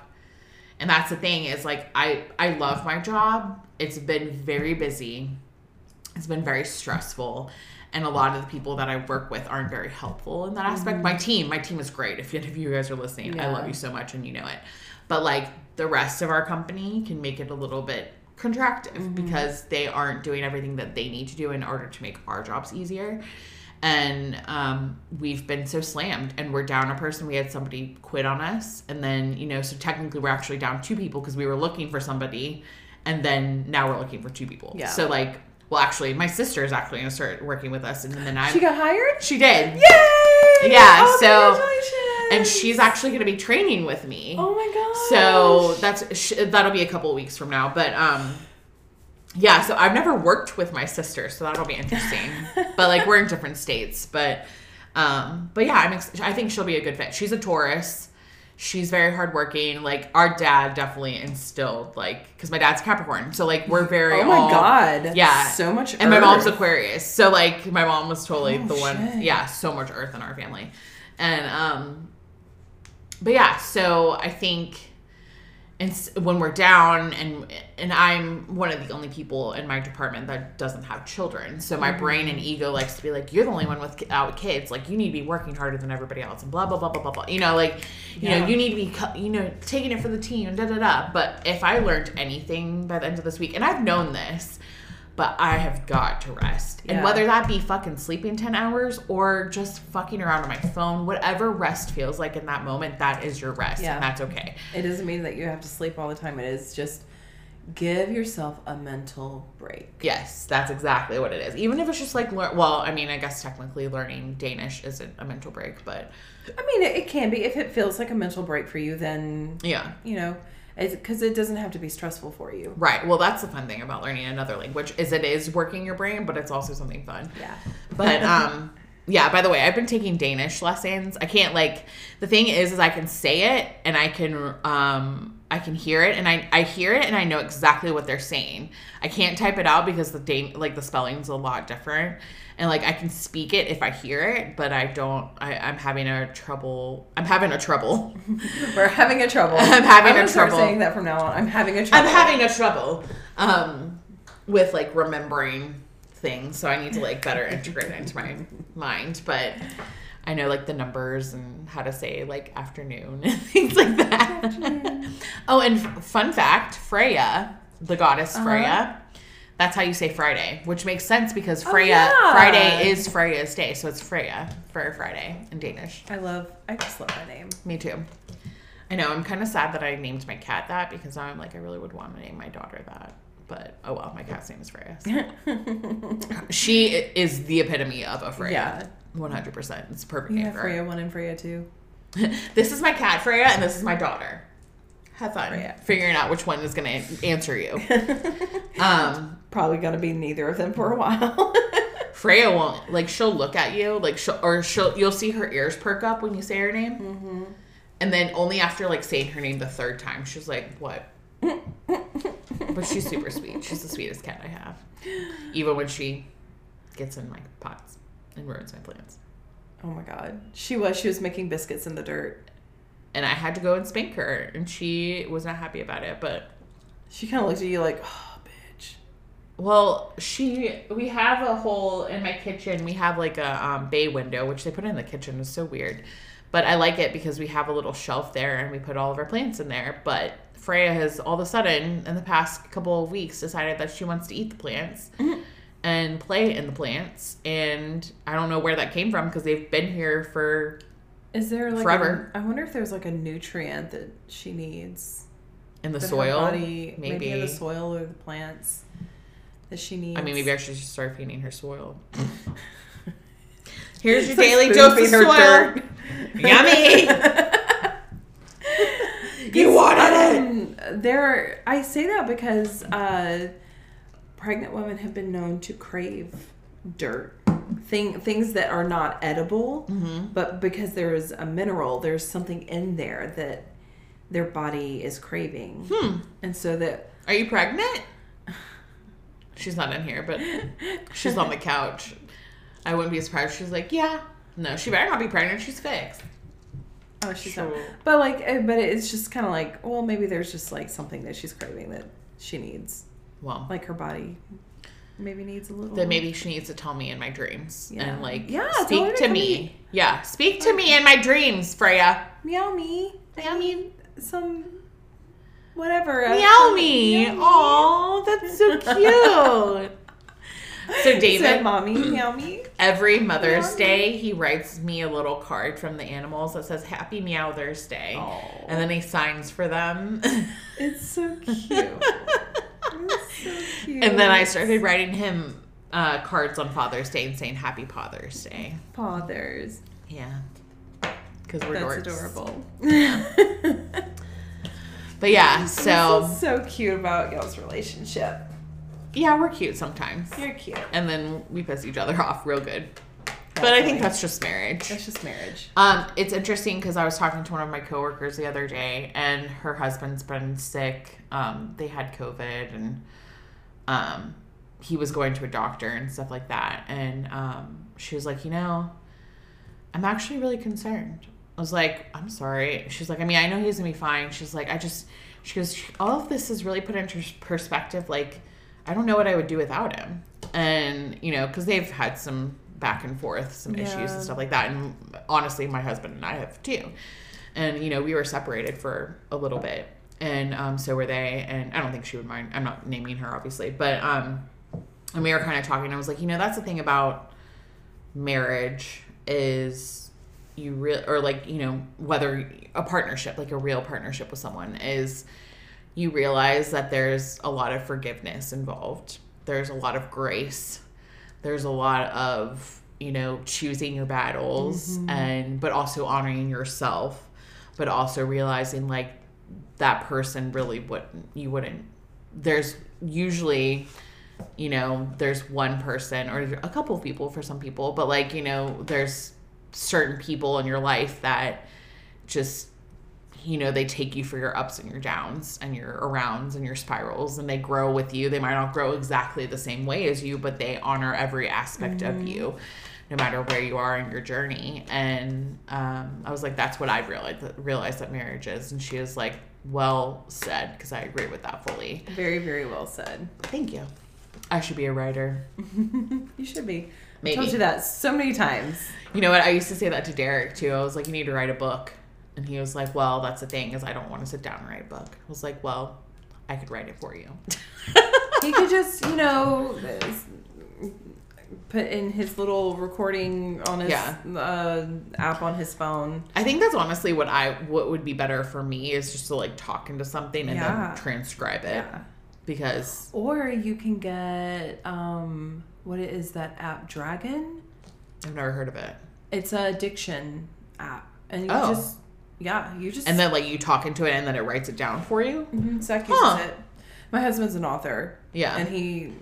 and that's the thing is like I I love my job. It's been very busy. It's been very stressful. And a lot of the people that I work with aren't very helpful in that aspect. My team, my team is great. If any of you guys are listening, I love you so much and you know it. But like the rest of our company can make it a little bit contractive because they aren't doing everything that they need to do in order to make our jobs easier. And um, we've been so slammed, and we're down a person. We had somebody quit on us, and then you know, so technically we're actually down two people because we were looking for somebody, and then now we're looking for two people. Yeah. So like, well, actually, my sister is actually gonna start working with us, and then I She got hired? she did, Yay! Yeah, Oh, so- and she's actually gonna be training with me. Oh my god. So that's that'll be a couple of weeks from now, but um, yeah. So I've never worked with my sister, so that'll be interesting. but like we're in different states, but um, but yeah, I'm. Ex- I think she'll be a good fit. She's a Taurus. She's very hardworking. Like our dad definitely instilled like because my dad's Capricorn, so like we're very. Oh my all- god. Yeah. So much And my mom's. Aquarius, so like my mom was totally Oh, the one. Yeah, so much Earth in our family, and um, but yeah. So I think and when we're down and and I'm one of the only people in my department that doesn't have children. So my mm-hmm. brain and ego likes to be like you're the only one without kids. Like you need to be working harder than everybody else and blah blah blah blah blah blah. You know, like you know, you need to be you know, taking it for the team da da da. But if I learned anything by the end of this week and I've known this, but I have got to rest. And whether that be fucking sleeping 10 hours or just fucking around on my phone, whatever rest feels like in that moment, that is your rest. Yeah. And that's okay. It doesn't mean that you have to sleep all the time. It is just give yourself a mental break. Yes, that's exactly what it is. Even if it's just like, lear- well, I mean, I guess technically learning Danish isn't a mental break, but I mean, it, it can be if it feels like a mental break for you. Then yeah. you know, because it doesn't have to be stressful for you. Right. Well, that's the fun thing about learning another language is it is working your brain, but it's also something fun. Yeah. But um yeah, by the way, I've been taking Danish lessons. I can't like the thing is is I can say it and I can um I can hear it and I I hear it and I know exactly what they're saying. I can't type it out because the Dan like the spelling's a lot different. And like I can speak it if I hear it, but I don't I, I'm having a trouble I'm having a trouble. We're having a trouble. I'm having I'm a trouble. saying that from now on. I'm having a trouble. I'm having a trouble um with like remembering things, so I need to like better integrate it into my mind. But I know like the numbers and how to say like afternoon and things like that. oh, and f- fun fact: Freya, the goddess Uh-huh. That's how you say Friday, which makes sense because Oh, Freya yeah. Friday is Freya's day, so it's Freya for Friday in Danish. I love. I just love that name. Me too. I know. I'm kind of sad that I named my cat that because now I'm like, I really would want to name my daughter that. But oh well, my cat's name is Freya. so. she is the epitome of a Freya. Yeah. 100%. It's a perfect You name have for her. Freya one and Freya two. this is my cat, Freya, and this is my daughter. Have fun figuring out which one is going to answer you. Um, Probably gonna be neither of them for a while. Freya won't like she'll look at you like she'll or she'll you'll see her ears perk up when you say her name, Mm-hmm. and then only after like saying her name the third time she's like, "What?" but she's super sweet. She's the sweetest cat I have, even when she gets in my pots and ruins my plants. oh my god, she was. She was making biscuits in the dirt. And I had to go and spank her, and she was not happy about it. But She kind of looked at you like, oh, bitch. Well, she we have a hole in my kitchen. We have like a um, bay window, which they put in the kitchen. It's so weird, but I like it because we have a little shelf there and we put all of our plants in there. But Freya has all of a sudden in the past couple of weeks decided that she wants to eat the plants and play in the plants, and I don't know where that came from because they've been here for Is there like Forever. A, I wonder if there's like a nutrient that she needs. in the soil. body, maybe. maybe. in the soil or the plants that she needs. I mean, maybe I should just start feeding her soil. Here's your daily dose of soil. dirt. Yummy. You wanted it. There, I say that because uh, pregnant women have been known to crave dirt, thing things that are not edible, Mm-hmm. but because there is a mineral, there's something in there that their body is craving, Hmm. and so that Are you pregnant? She's not in here, but she's on the couch. I wouldn't be surprised. She's like, yeah. No, she better not be pregnant. She's fixed. oh, she's Sure. not. But like, eh, but it's just kind of like, well, maybe there's just like something that she's craving that she needs, Well, like her body maybe needs a little. then maybe she needs to tell me in my dreams Yeah. and like Yeah, speak to to me. eat. Yeah, speak to me in my dreams, Freya. meow me. I need some whatever. Meow me. Oh, that's so cute. so David, Said mommy, meow me. every Mother's Meow. Day, he writes me a little card from the animals that says "Happy Meow Thursday," Oh. and then he signs for them. It's so cute. It's so cute. and then I started writing him uh, cards on Father's Day and saying "Happy Father's Day." fathers. Yeah, because we're That's dorks. adorable. But yeah, so so cute about y'all's relationship. yeah, we're cute sometimes, You're cute. and then we piss each other off real good. But I think that's just marriage. that's just marriage. Um, it's interesting because I was talking to one of my coworkers the other day, and her husband's been sick. Um, they had COVID, and um, he was going to a doctor and stuff like that. And um, she was like, you know, I'm actually really concerned. I was like, I'm sorry. She's like, I mean, I know he's gonna be fine. She's like, I just she goes, all of this is really put into perspective. Like, I don't know what I would do without him. And, you know, because they've had some back and forth, some issues and stuff like that. And honestly, my husband and I have too. And, you know, we were separated for a little bit. And um, so were they. And I don't think she would mind. I'm not naming her, obviously. But, um, and we were kind of talking. I was like, you know, that's the thing about marriage is you real or like you know whether a partnership like a real partnership with someone is you realize that there's a lot of forgiveness involved there's a lot of grace there's a lot of you know choosing your battles mm-hmm. and but also honoring yourself but also realizing like that person really wouldn't you wouldn't there's usually you know there's one person or a couple of people for some people but like you know there's certain people in your life that just you know they take you for your ups and your downs and your arounds and your spirals and they grow with you they might not grow exactly the same way as you but they honor every aspect of you no matter where you are in your journey and um, i was like that's what i realized realized that marriage is and she was like well said because i agree with that fully Very, very well said. thank you i should be a writer You should be. Maybe. I told you that so many times. You know what? I used to say that to Derek too. I was like, you need to write a book. And he was like, well, that's the thing is I don't want to sit down and write a book. I was like, well, I could write it for you. He could just, you know, put in his little recording on his Yeah. uh, app on his phone. I think that's honestly what I what would be better for me is just to like talk into something and Yeah. then transcribe it Yeah. because Or you can get um, what is that app? Dragon. I've never heard of it. It's a diction app, and you Oh. just yeah, you just And then like you talk into it and then it writes it down for you. Mhm, Zach Huh. it. My husband's an author. Yeah. And he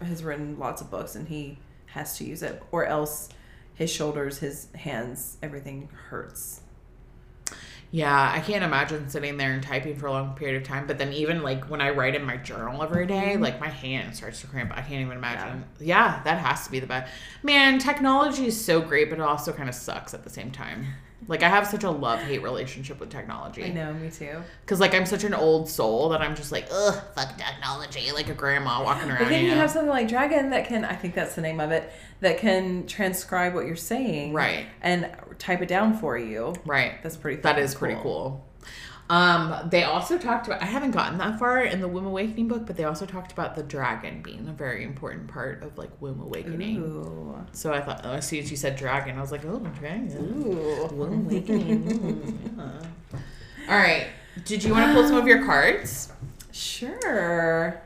has written lots of books and he has to use it. Or else his shoulders, his hands, everything hurts. Yeah, I can't imagine sitting there and typing for a long period of time. But then even like when I write in my journal every day, Mm-hmm. like my hand starts to cramp. I can't even imagine. Yeah, that has to be the best. Man, technology is so great, but it also kind of sucks at the same time. Like I have such a love hate relationship with technology. I know, me too. Cause like I'm such an old soul that I'm just like, ugh, fuck technology, like a grandma walking around. But then you you know? have something like Dragon that can, I think that's the name of it, that can transcribe what you're saying. Right. And type it down for you. right. That's pretty That is pretty cool. Um, they also talked about. I haven't gotten that far in the Womb Awakening book, but they also talked about the dragon being a very important part of like Womb Awakening. Ooh. So I thought, as soon as you said dragon, I was like, oh, dragon. Ooh. Womb Awakening. mm, yeah. All right. Did you want to pull some of your cards? Sure.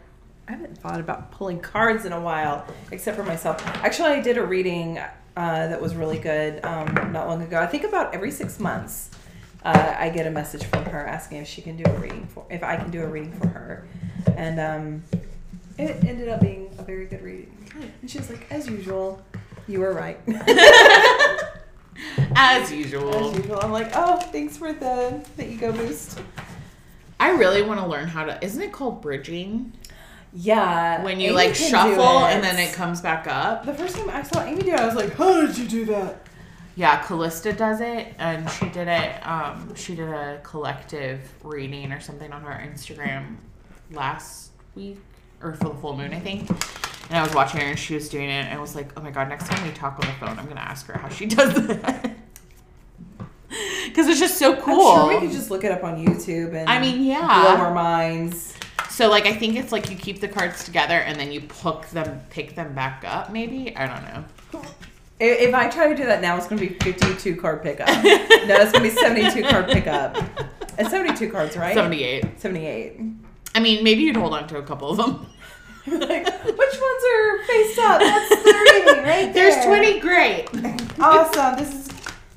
I haven't thought about pulling cards in a while, except for myself. Actually, I did a reading uh, that was really good um, not long ago. I think about every six months, uh, I get a message from her asking if she can do a reading for, if I can do a reading for her, and um, it ended up being a very good reading. And she was like, "As usual, you were right." As usual. As usual, I'm like, "Oh, thanks for the the ego boost." I really want to learn how to. Isn't it called bridging? Yeah, When you Amy like shuffle and then it comes back up. The first time I saw Amy do it, I was like, "How did you do that?" Yeah, Callista does it, and she did it. Um, she did a collective reading or something on her Instagram last week or for the full moon, I think. And I was watching her, and she was doing it, and I was like, "Oh my god!" Next time we talk on the phone, I'm gonna ask her how she does that because it's just so cool. I'm sure we could just look it up on YouTube and I mean, blow yeah. our minds. So like, I think it's like you keep the cards together, and then you hook them, pick them back up. Maybe I don't know. If, if I try to do that now, it's going to be 52 card pickup. no, it's going to be 72 card pickup. It's 72 cards, right? Seventy-eight. 78. I mean, maybe you'd hold on to a couple of them. like, which ones are faced up? That's the reading right there. There's twenty. Great. Awesome. This is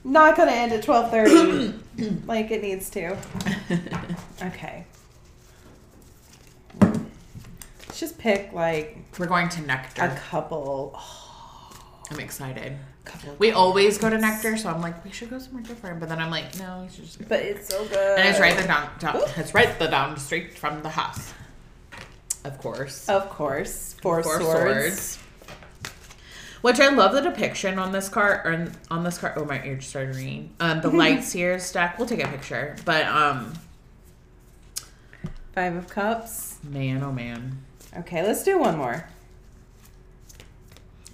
not going to end at 12:30 like it needs to. Okay. Let's just pick like We're going to Nectar. a couple. Oh. I'm excited. We always go to Nectar, so I'm like, we should go somewhere different. But then I'm like, no, we should just go. But it's so good. And it's right the down, down it's right the down the street from the house. Of course. Of course. Four, Four swords. Which I love the depiction on this card or on this card. Oh my ear just started ringing. Um, the Light Seer's deck. We'll take a picture, but um, Five of Cups. Man, oh man. Okay, let's do one more.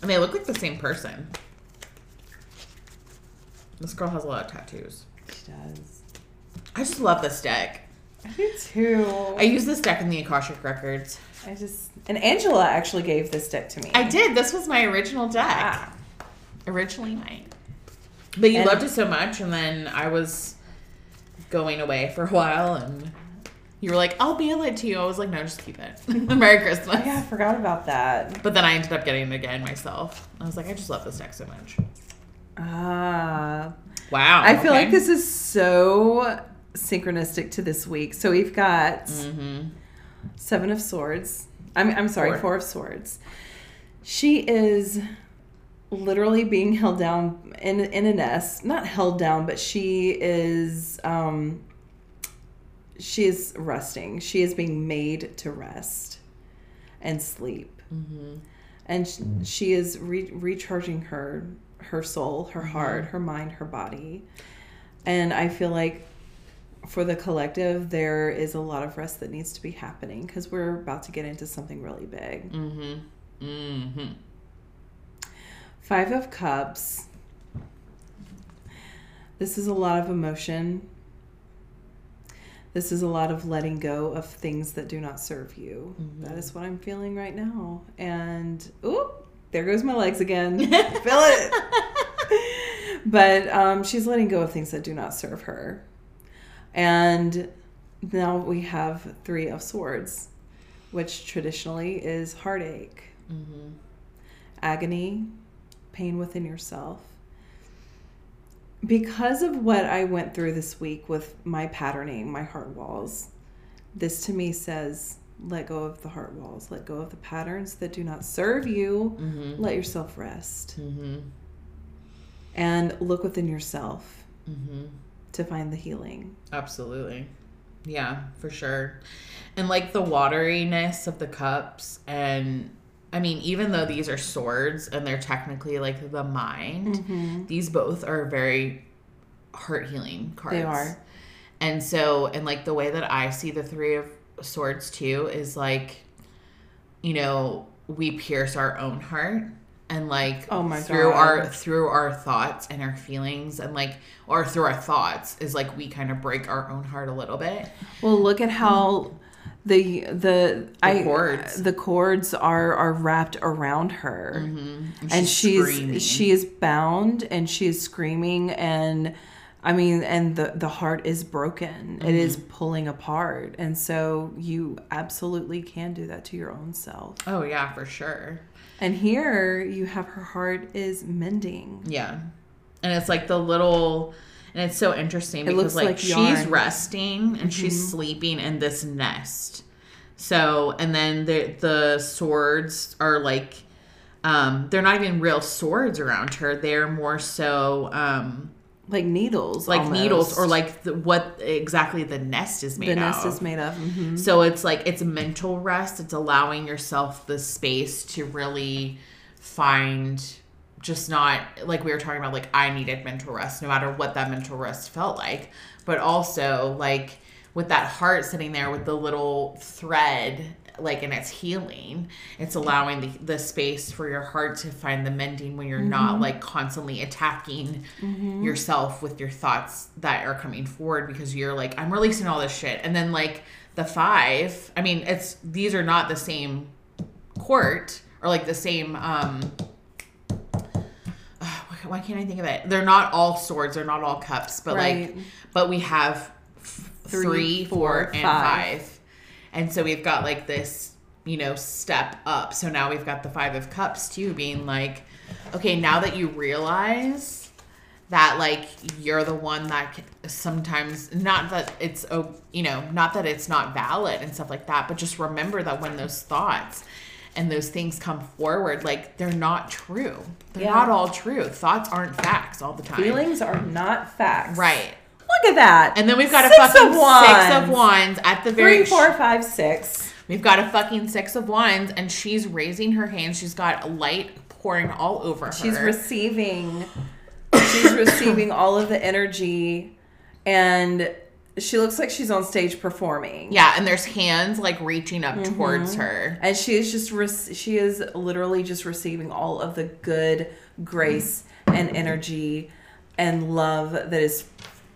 And they look like the same person. This girl has a lot of tattoos. She does. I just love this deck. I do too. I use this deck in the Akashic Records. I just and Angela actually gave this deck to me. I did. This was my original deck. Ah. Originally mine. But you And- loved it so much, and then I was going away for a while, and you were like, "I'll mail it to you." I was like, "No, just keep it." Merry Christmas. Yeah, I forgot about that. But then I ended up getting it again myself. I was like, I just love this deck so much. Ah. Wow. I feel like this is so synchronistic to this week. So we've got Mm-hmm. Seven of Swords. I'm, I'm sorry, Four. Four of Swords. She is literally being held down in, in a nest. Not held down, but she is um, she is resting. She is being made to rest and sleep. Mm-hmm. And sh- she is re- recharging her her soul, her Mm-hmm. heart, her mind, her body. And I feel like for the collective, there is a lot of rest that needs to be happening because we're about to get into something really big. Mm-hmm. Mm-hmm. Five of Cups. This is a lot of emotion. This is a lot of letting go of things that do not serve you. That is what I'm feeling right now. And, ooh, there goes my legs again. Feel it. but um, she's letting go of things that do not serve her. And now we have Three of Swords, which traditionally is heartache, Mm-hmm. agony, pain within yourself. Because of what I went through this week with my patterning, my heart walls, this to me says let go of the heart walls, let go of the patterns that do not serve you, Mm-hmm. let yourself rest, Mm-hmm. and look within yourself Mm-hmm. to find the healing. Absolutely. Yeah, for sure. And like the wateriness of the cups and I mean, even though these are swords and they're technically like the mind, Mm-hmm. these both are very heart healing cards. They are. And so, and like the way that I see the three of swords too is like, you know, we pierce our own heart and like Oh my through God. our through our thoughts and our feelings and like or through our thoughts is like we kind of break our own heart a little bit. Well, look at how the the, I cords. the cords are are wrapped around her. Mm-hmm. and she's screaming. she is bound and she is screaming and i mean and the the heart is broken It is Mm-hmm. pulling apart and so you absolutely can do that to your own self Oh yeah, for sure. and here you have her heart is mending Yeah. And it's like the little and it's so interesting because like, like she's. Mm-hmm. resting and she's sleeping in this nest. So and then the the swords are like um they're not even real swords around her. They're more so um like needles like almost. needles or like the, what exactly the nest is made the nest of. is made of mhm. So it's like it's mental rest. It's allowing yourself the space to really find just not like we were talking about like I needed mental rest no matter what that mental rest felt like, but also like with that heart sitting there with the little thread like and it's healing it's allowing the, the space for your heart to find the mending when you're not like constantly attacking yourself with your thoughts that are coming forward because you're like i'm releasing all this shit. And then like the five i mean it's these are not the same court or like the same um why can't i think of it they're not all swords they're not all cups but Right. like but we have f- Three, three, four, four, and five. five. And so we've got like this, you know, step up. So now we've got the five of cups too, being like, okay, now that you realize that like you're the one that sometimes not that it's oh you know not that it's not valid and stuff like that but just remember that when those thoughts and those things come forward like they're not true they're Yeah. not all true thoughts aren't facts all the time feelings are not facts right look at that and then we've got Six a fucking of wands. six of wands at the very three four five six We've got a fucking six of wands, and she's raising her hand. She's got light pouring all over her. She's receiving she's receiving all of the energy and she looks like she's on stage performing. Yeah, and there's hands like reaching up mm-hmm. towards her. And she is just re- she is literally just receiving all of the good grace and energy and love that is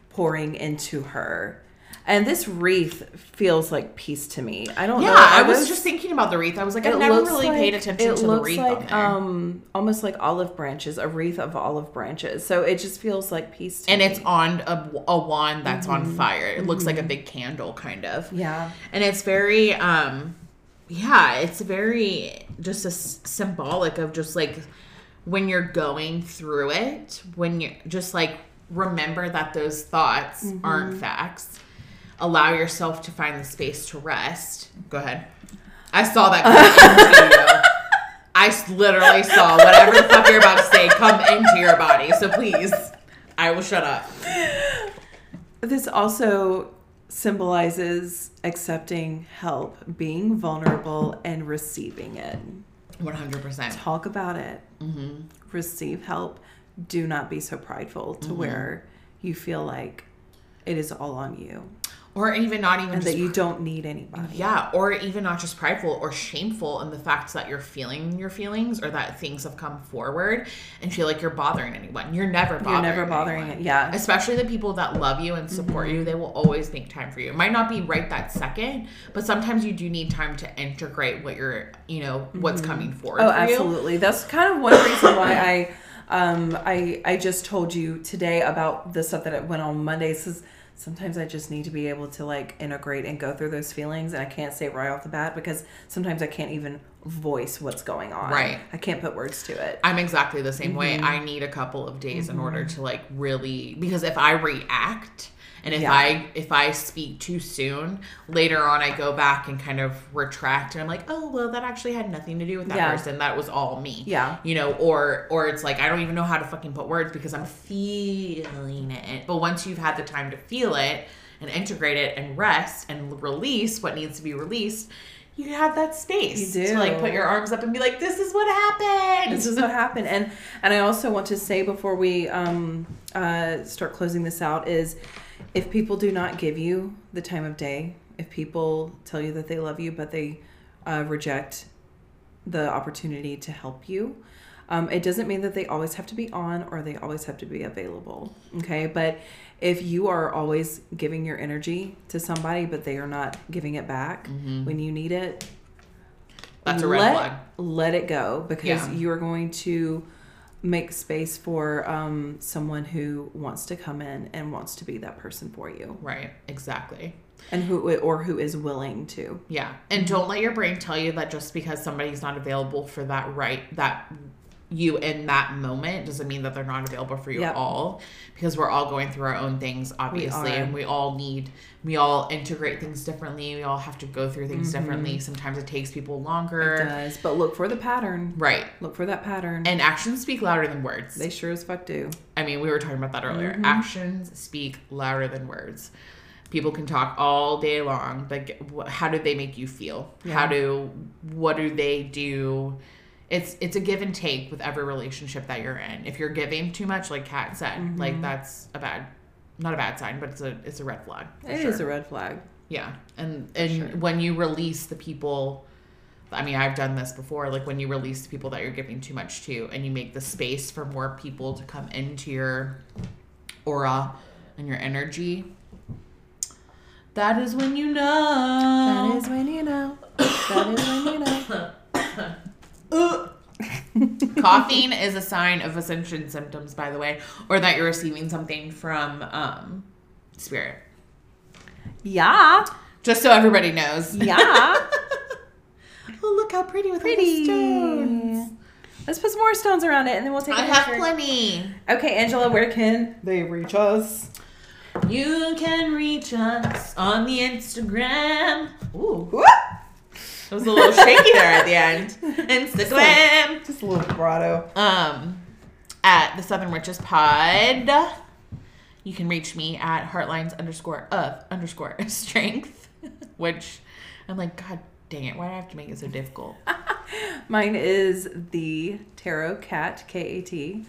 pouring into her. And this wreath feels like peace to me. I don't Yeah, know. I was just thinking about the wreath. I was like, I've never really like- paid attention it to the looks wreath like, on there. Um, almost like olive branches, a wreath of olive branches. So it just feels like peace to and me. it's on a, a wand that's Mm-hmm. on fire. It looks like a big candle, kind of. yeah. and it's very um yeah it's very just a s- symbolic of just like when you're going through it when you just like remember that those thoughts Mm-hmm. aren't facts allow yourself to find the space to rest. Go ahead. I saw that come i literally saw whatever the fuck you're about to say come into your body. So please i will shut up. This also symbolizes accepting help, being vulnerable, and receiving it. 100% Talk about it. Mm-hmm. Receive help. Do not be so prideful to mm-hmm. where you feel like it is all on you or even not even and that you don't need anybody. Yeah, or even not just prideful or shameful in the fact that you're feeling your feelings or that things have come forward and feel like you're bothering anyone. You're never bothering You're never bothering anyone. it. Yeah. Especially the people that love you and support Mm-hmm. you, they will always make time for you. It might not be right that second, but sometimes you do need time to integrate what you're, you know, what's coming forward. Oh, for you. absolutely. That's kind of one reason why I, um, I, I just told you today about the stuff that went on Mondays. Because sometimes I just need to be able to like integrate and go through those feelings, and I can't say right off the bat because sometimes I can't even voice what's going on. Right. I can't put words to it. I'm exactly the same Mm-hmm. way. I need a couple of days in order to like really because if I react and if Yeah. I if I speak too soon, later on I go back and kind of retract and I'm like, "Oh, well, that actually had nothing to do with that Yeah. person. That was all me." Yeah. You know, or or it's like I don't even know how to fucking put words because I'm feeling it. But once you've had the time to feel it and integrate it and rest and release what needs to be released, you have that space You to like put your arms up and be like, "This is what happened." this is what happened and and i also want to say before we um uh start closing this out is if people do not give you the time of day if people tell you that they love you but they uh, reject the opportunity to help you um, it doesn't mean that they always have to be on or they always have to be available okay but if you are always giving your energy to somebody but they are not giving it back when you need it That's a red let, flag. Let it go because Yeah. you are going to make space for um, someone who wants to come in and wants to be that person for you, Right, exactly. and who or who is willing to. Yeah. And don't let your brain tell you that just because somebody's not available for that right that you in that moment doesn't mean that they're not available for you Yep. at all because we're all going through our own things obviously are. and we all need we all integrate things differently we all have to go through things differently sometimes it takes people longer It does, but look for the pattern. right Look for that pattern. and actions speak louder than words they sure as fuck do. I mean, we were talking about that earlier. Mm-hmm. Actions speak louder than words. People can talk all day long, but how do they make you feel? How do what do they do? It's it's a give and take with every relationship that you're in. If you're giving too much, like Kat said, Mm-hmm. like that's a bad, not a bad sign, but it's a it's a red flag. It is sure. a red flag. Yeah, and and sure. when you release the people, I mean, I've done this before. Like when you release the people that you're giving too much to, and you make the space for more people to come into your aura and your energy. That is when you know. That is when you know. That is when you know. Coughing is a sign of ascension symptoms, by the way, or that you're receiving something from um, spirit. Yeah. Just so everybody knows. Yeah. oh, look how pretty with all the Pretty. stones. Let's put some more stones around it and then we'll take a I have picture. plenty. Okay, Angela, where can they reach us? You can reach us on the Instagram. Ooh, Whoop! It was a little shaky there at the end. Instagram. Just a little vibrato. Um, at the Southern Witches Pod. You can reach me at heartlines underscore of underscore strength, which I'm like, God dang it, why do I have to make it so difficult? Mine is the Tarot Cat, K A T.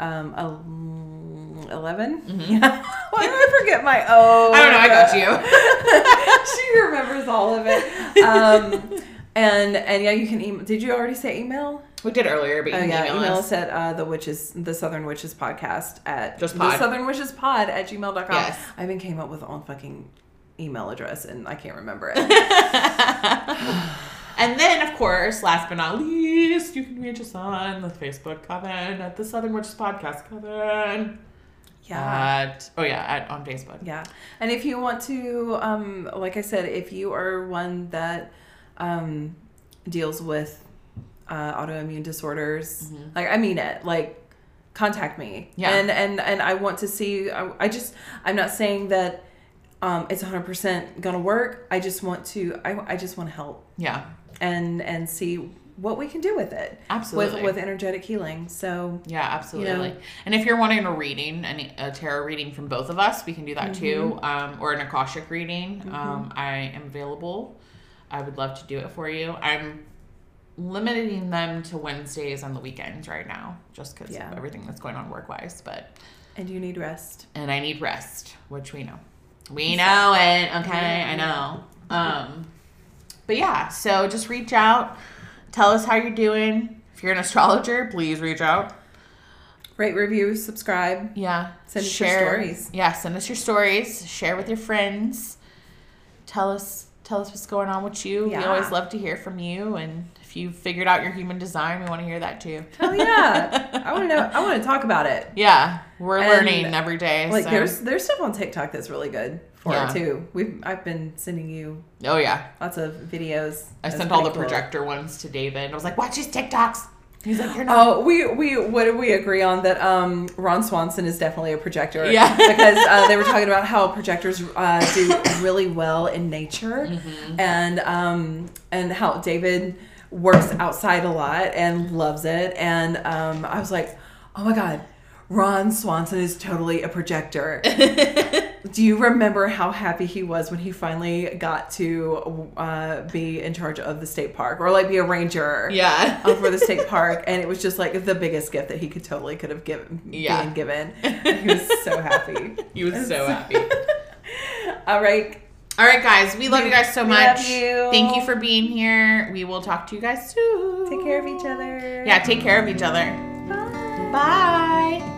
um, el- 11. Yeah. Why do I forget my own? Mm-hmm. I don't know. I got you. she remembers all of it. Um, and and yeah, you can email. Did you already say email? We did earlier, but you Oh can yeah, email, email us. us at uh, the witches, the Southern Witches podcast at Just the. Southern Witches pod at gmail.com. Yes. I even came up with own fucking email address and I can't remember it. And then, of course, last but not least, you can reach us on the Facebook Coven at the Southern Witches Podcast Coven. yeah. At oh yeah, at on Facebook. Yeah. And if you want to, um, like I said, if you are one that um, deals with uh, autoimmune disorders, like I mean it, like contact me. Yeah. And and and I want to see. I, I just I'm not saying that um, it's 100 percent gonna work. I just want to. I I just want to help Yeah, and and see what we can do with it. Absolutely. With with energetic healing. So yeah, absolutely. You know? And if you're wanting a reading, any a tarot reading from both of us, we can do that too, Mm-hmm. um, or an akashic reading. Um, I am available. I would love to do it for you. I'm limiting them to Wednesdays and the weekends right now, just because Yeah. of everything that's going on work wise. But and you need rest. and I need rest, which we know. We know it. Okay, I know. Um, but yeah, so just reach out. Tell us how you're doing. If you're an astrologer, please reach out. Rate, review, subscribe. Yeah. Send us your stories. Yeah, send us your stories. Share with your friends. Tell us tell us what's going on with you. We always love to hear from you and if you figured out your human design, we want to hear that too. Oh yeah, I want to know. I want to talk about it. Yeah, we're And, learning every day. Like so- there's there's stuff on TikTok that's really good for Yeah. it too. We've I've been sending you Oh yeah. lots of videos. I sent all the cool. projector ones to David. I was like, watch his TikToks. He's like, you're not. Oh, we we what did we agree on that? Um, Ron Swanson is definitely a projector. Yeah. because uh, they were talking about how projectors uh, do really well in nature, Mm-hmm. and um, and how David works outside a lot and loves it. And um, I was like, oh my god, Ron Swanson is totally a projector. Do you remember how happy he was when he finally got to uh, be in charge of the state park or like be a ranger? yeah. for the state park, and it was just like the biggest gift that he could totally could have given, Yeah. being given. He was so happy. he was so happy. All right, All right, guys. We love you guys so much. love you. Thank you for being here. We will talk to you guys soon. take care of each other. Yeah, take care of each other. Bye. Bye.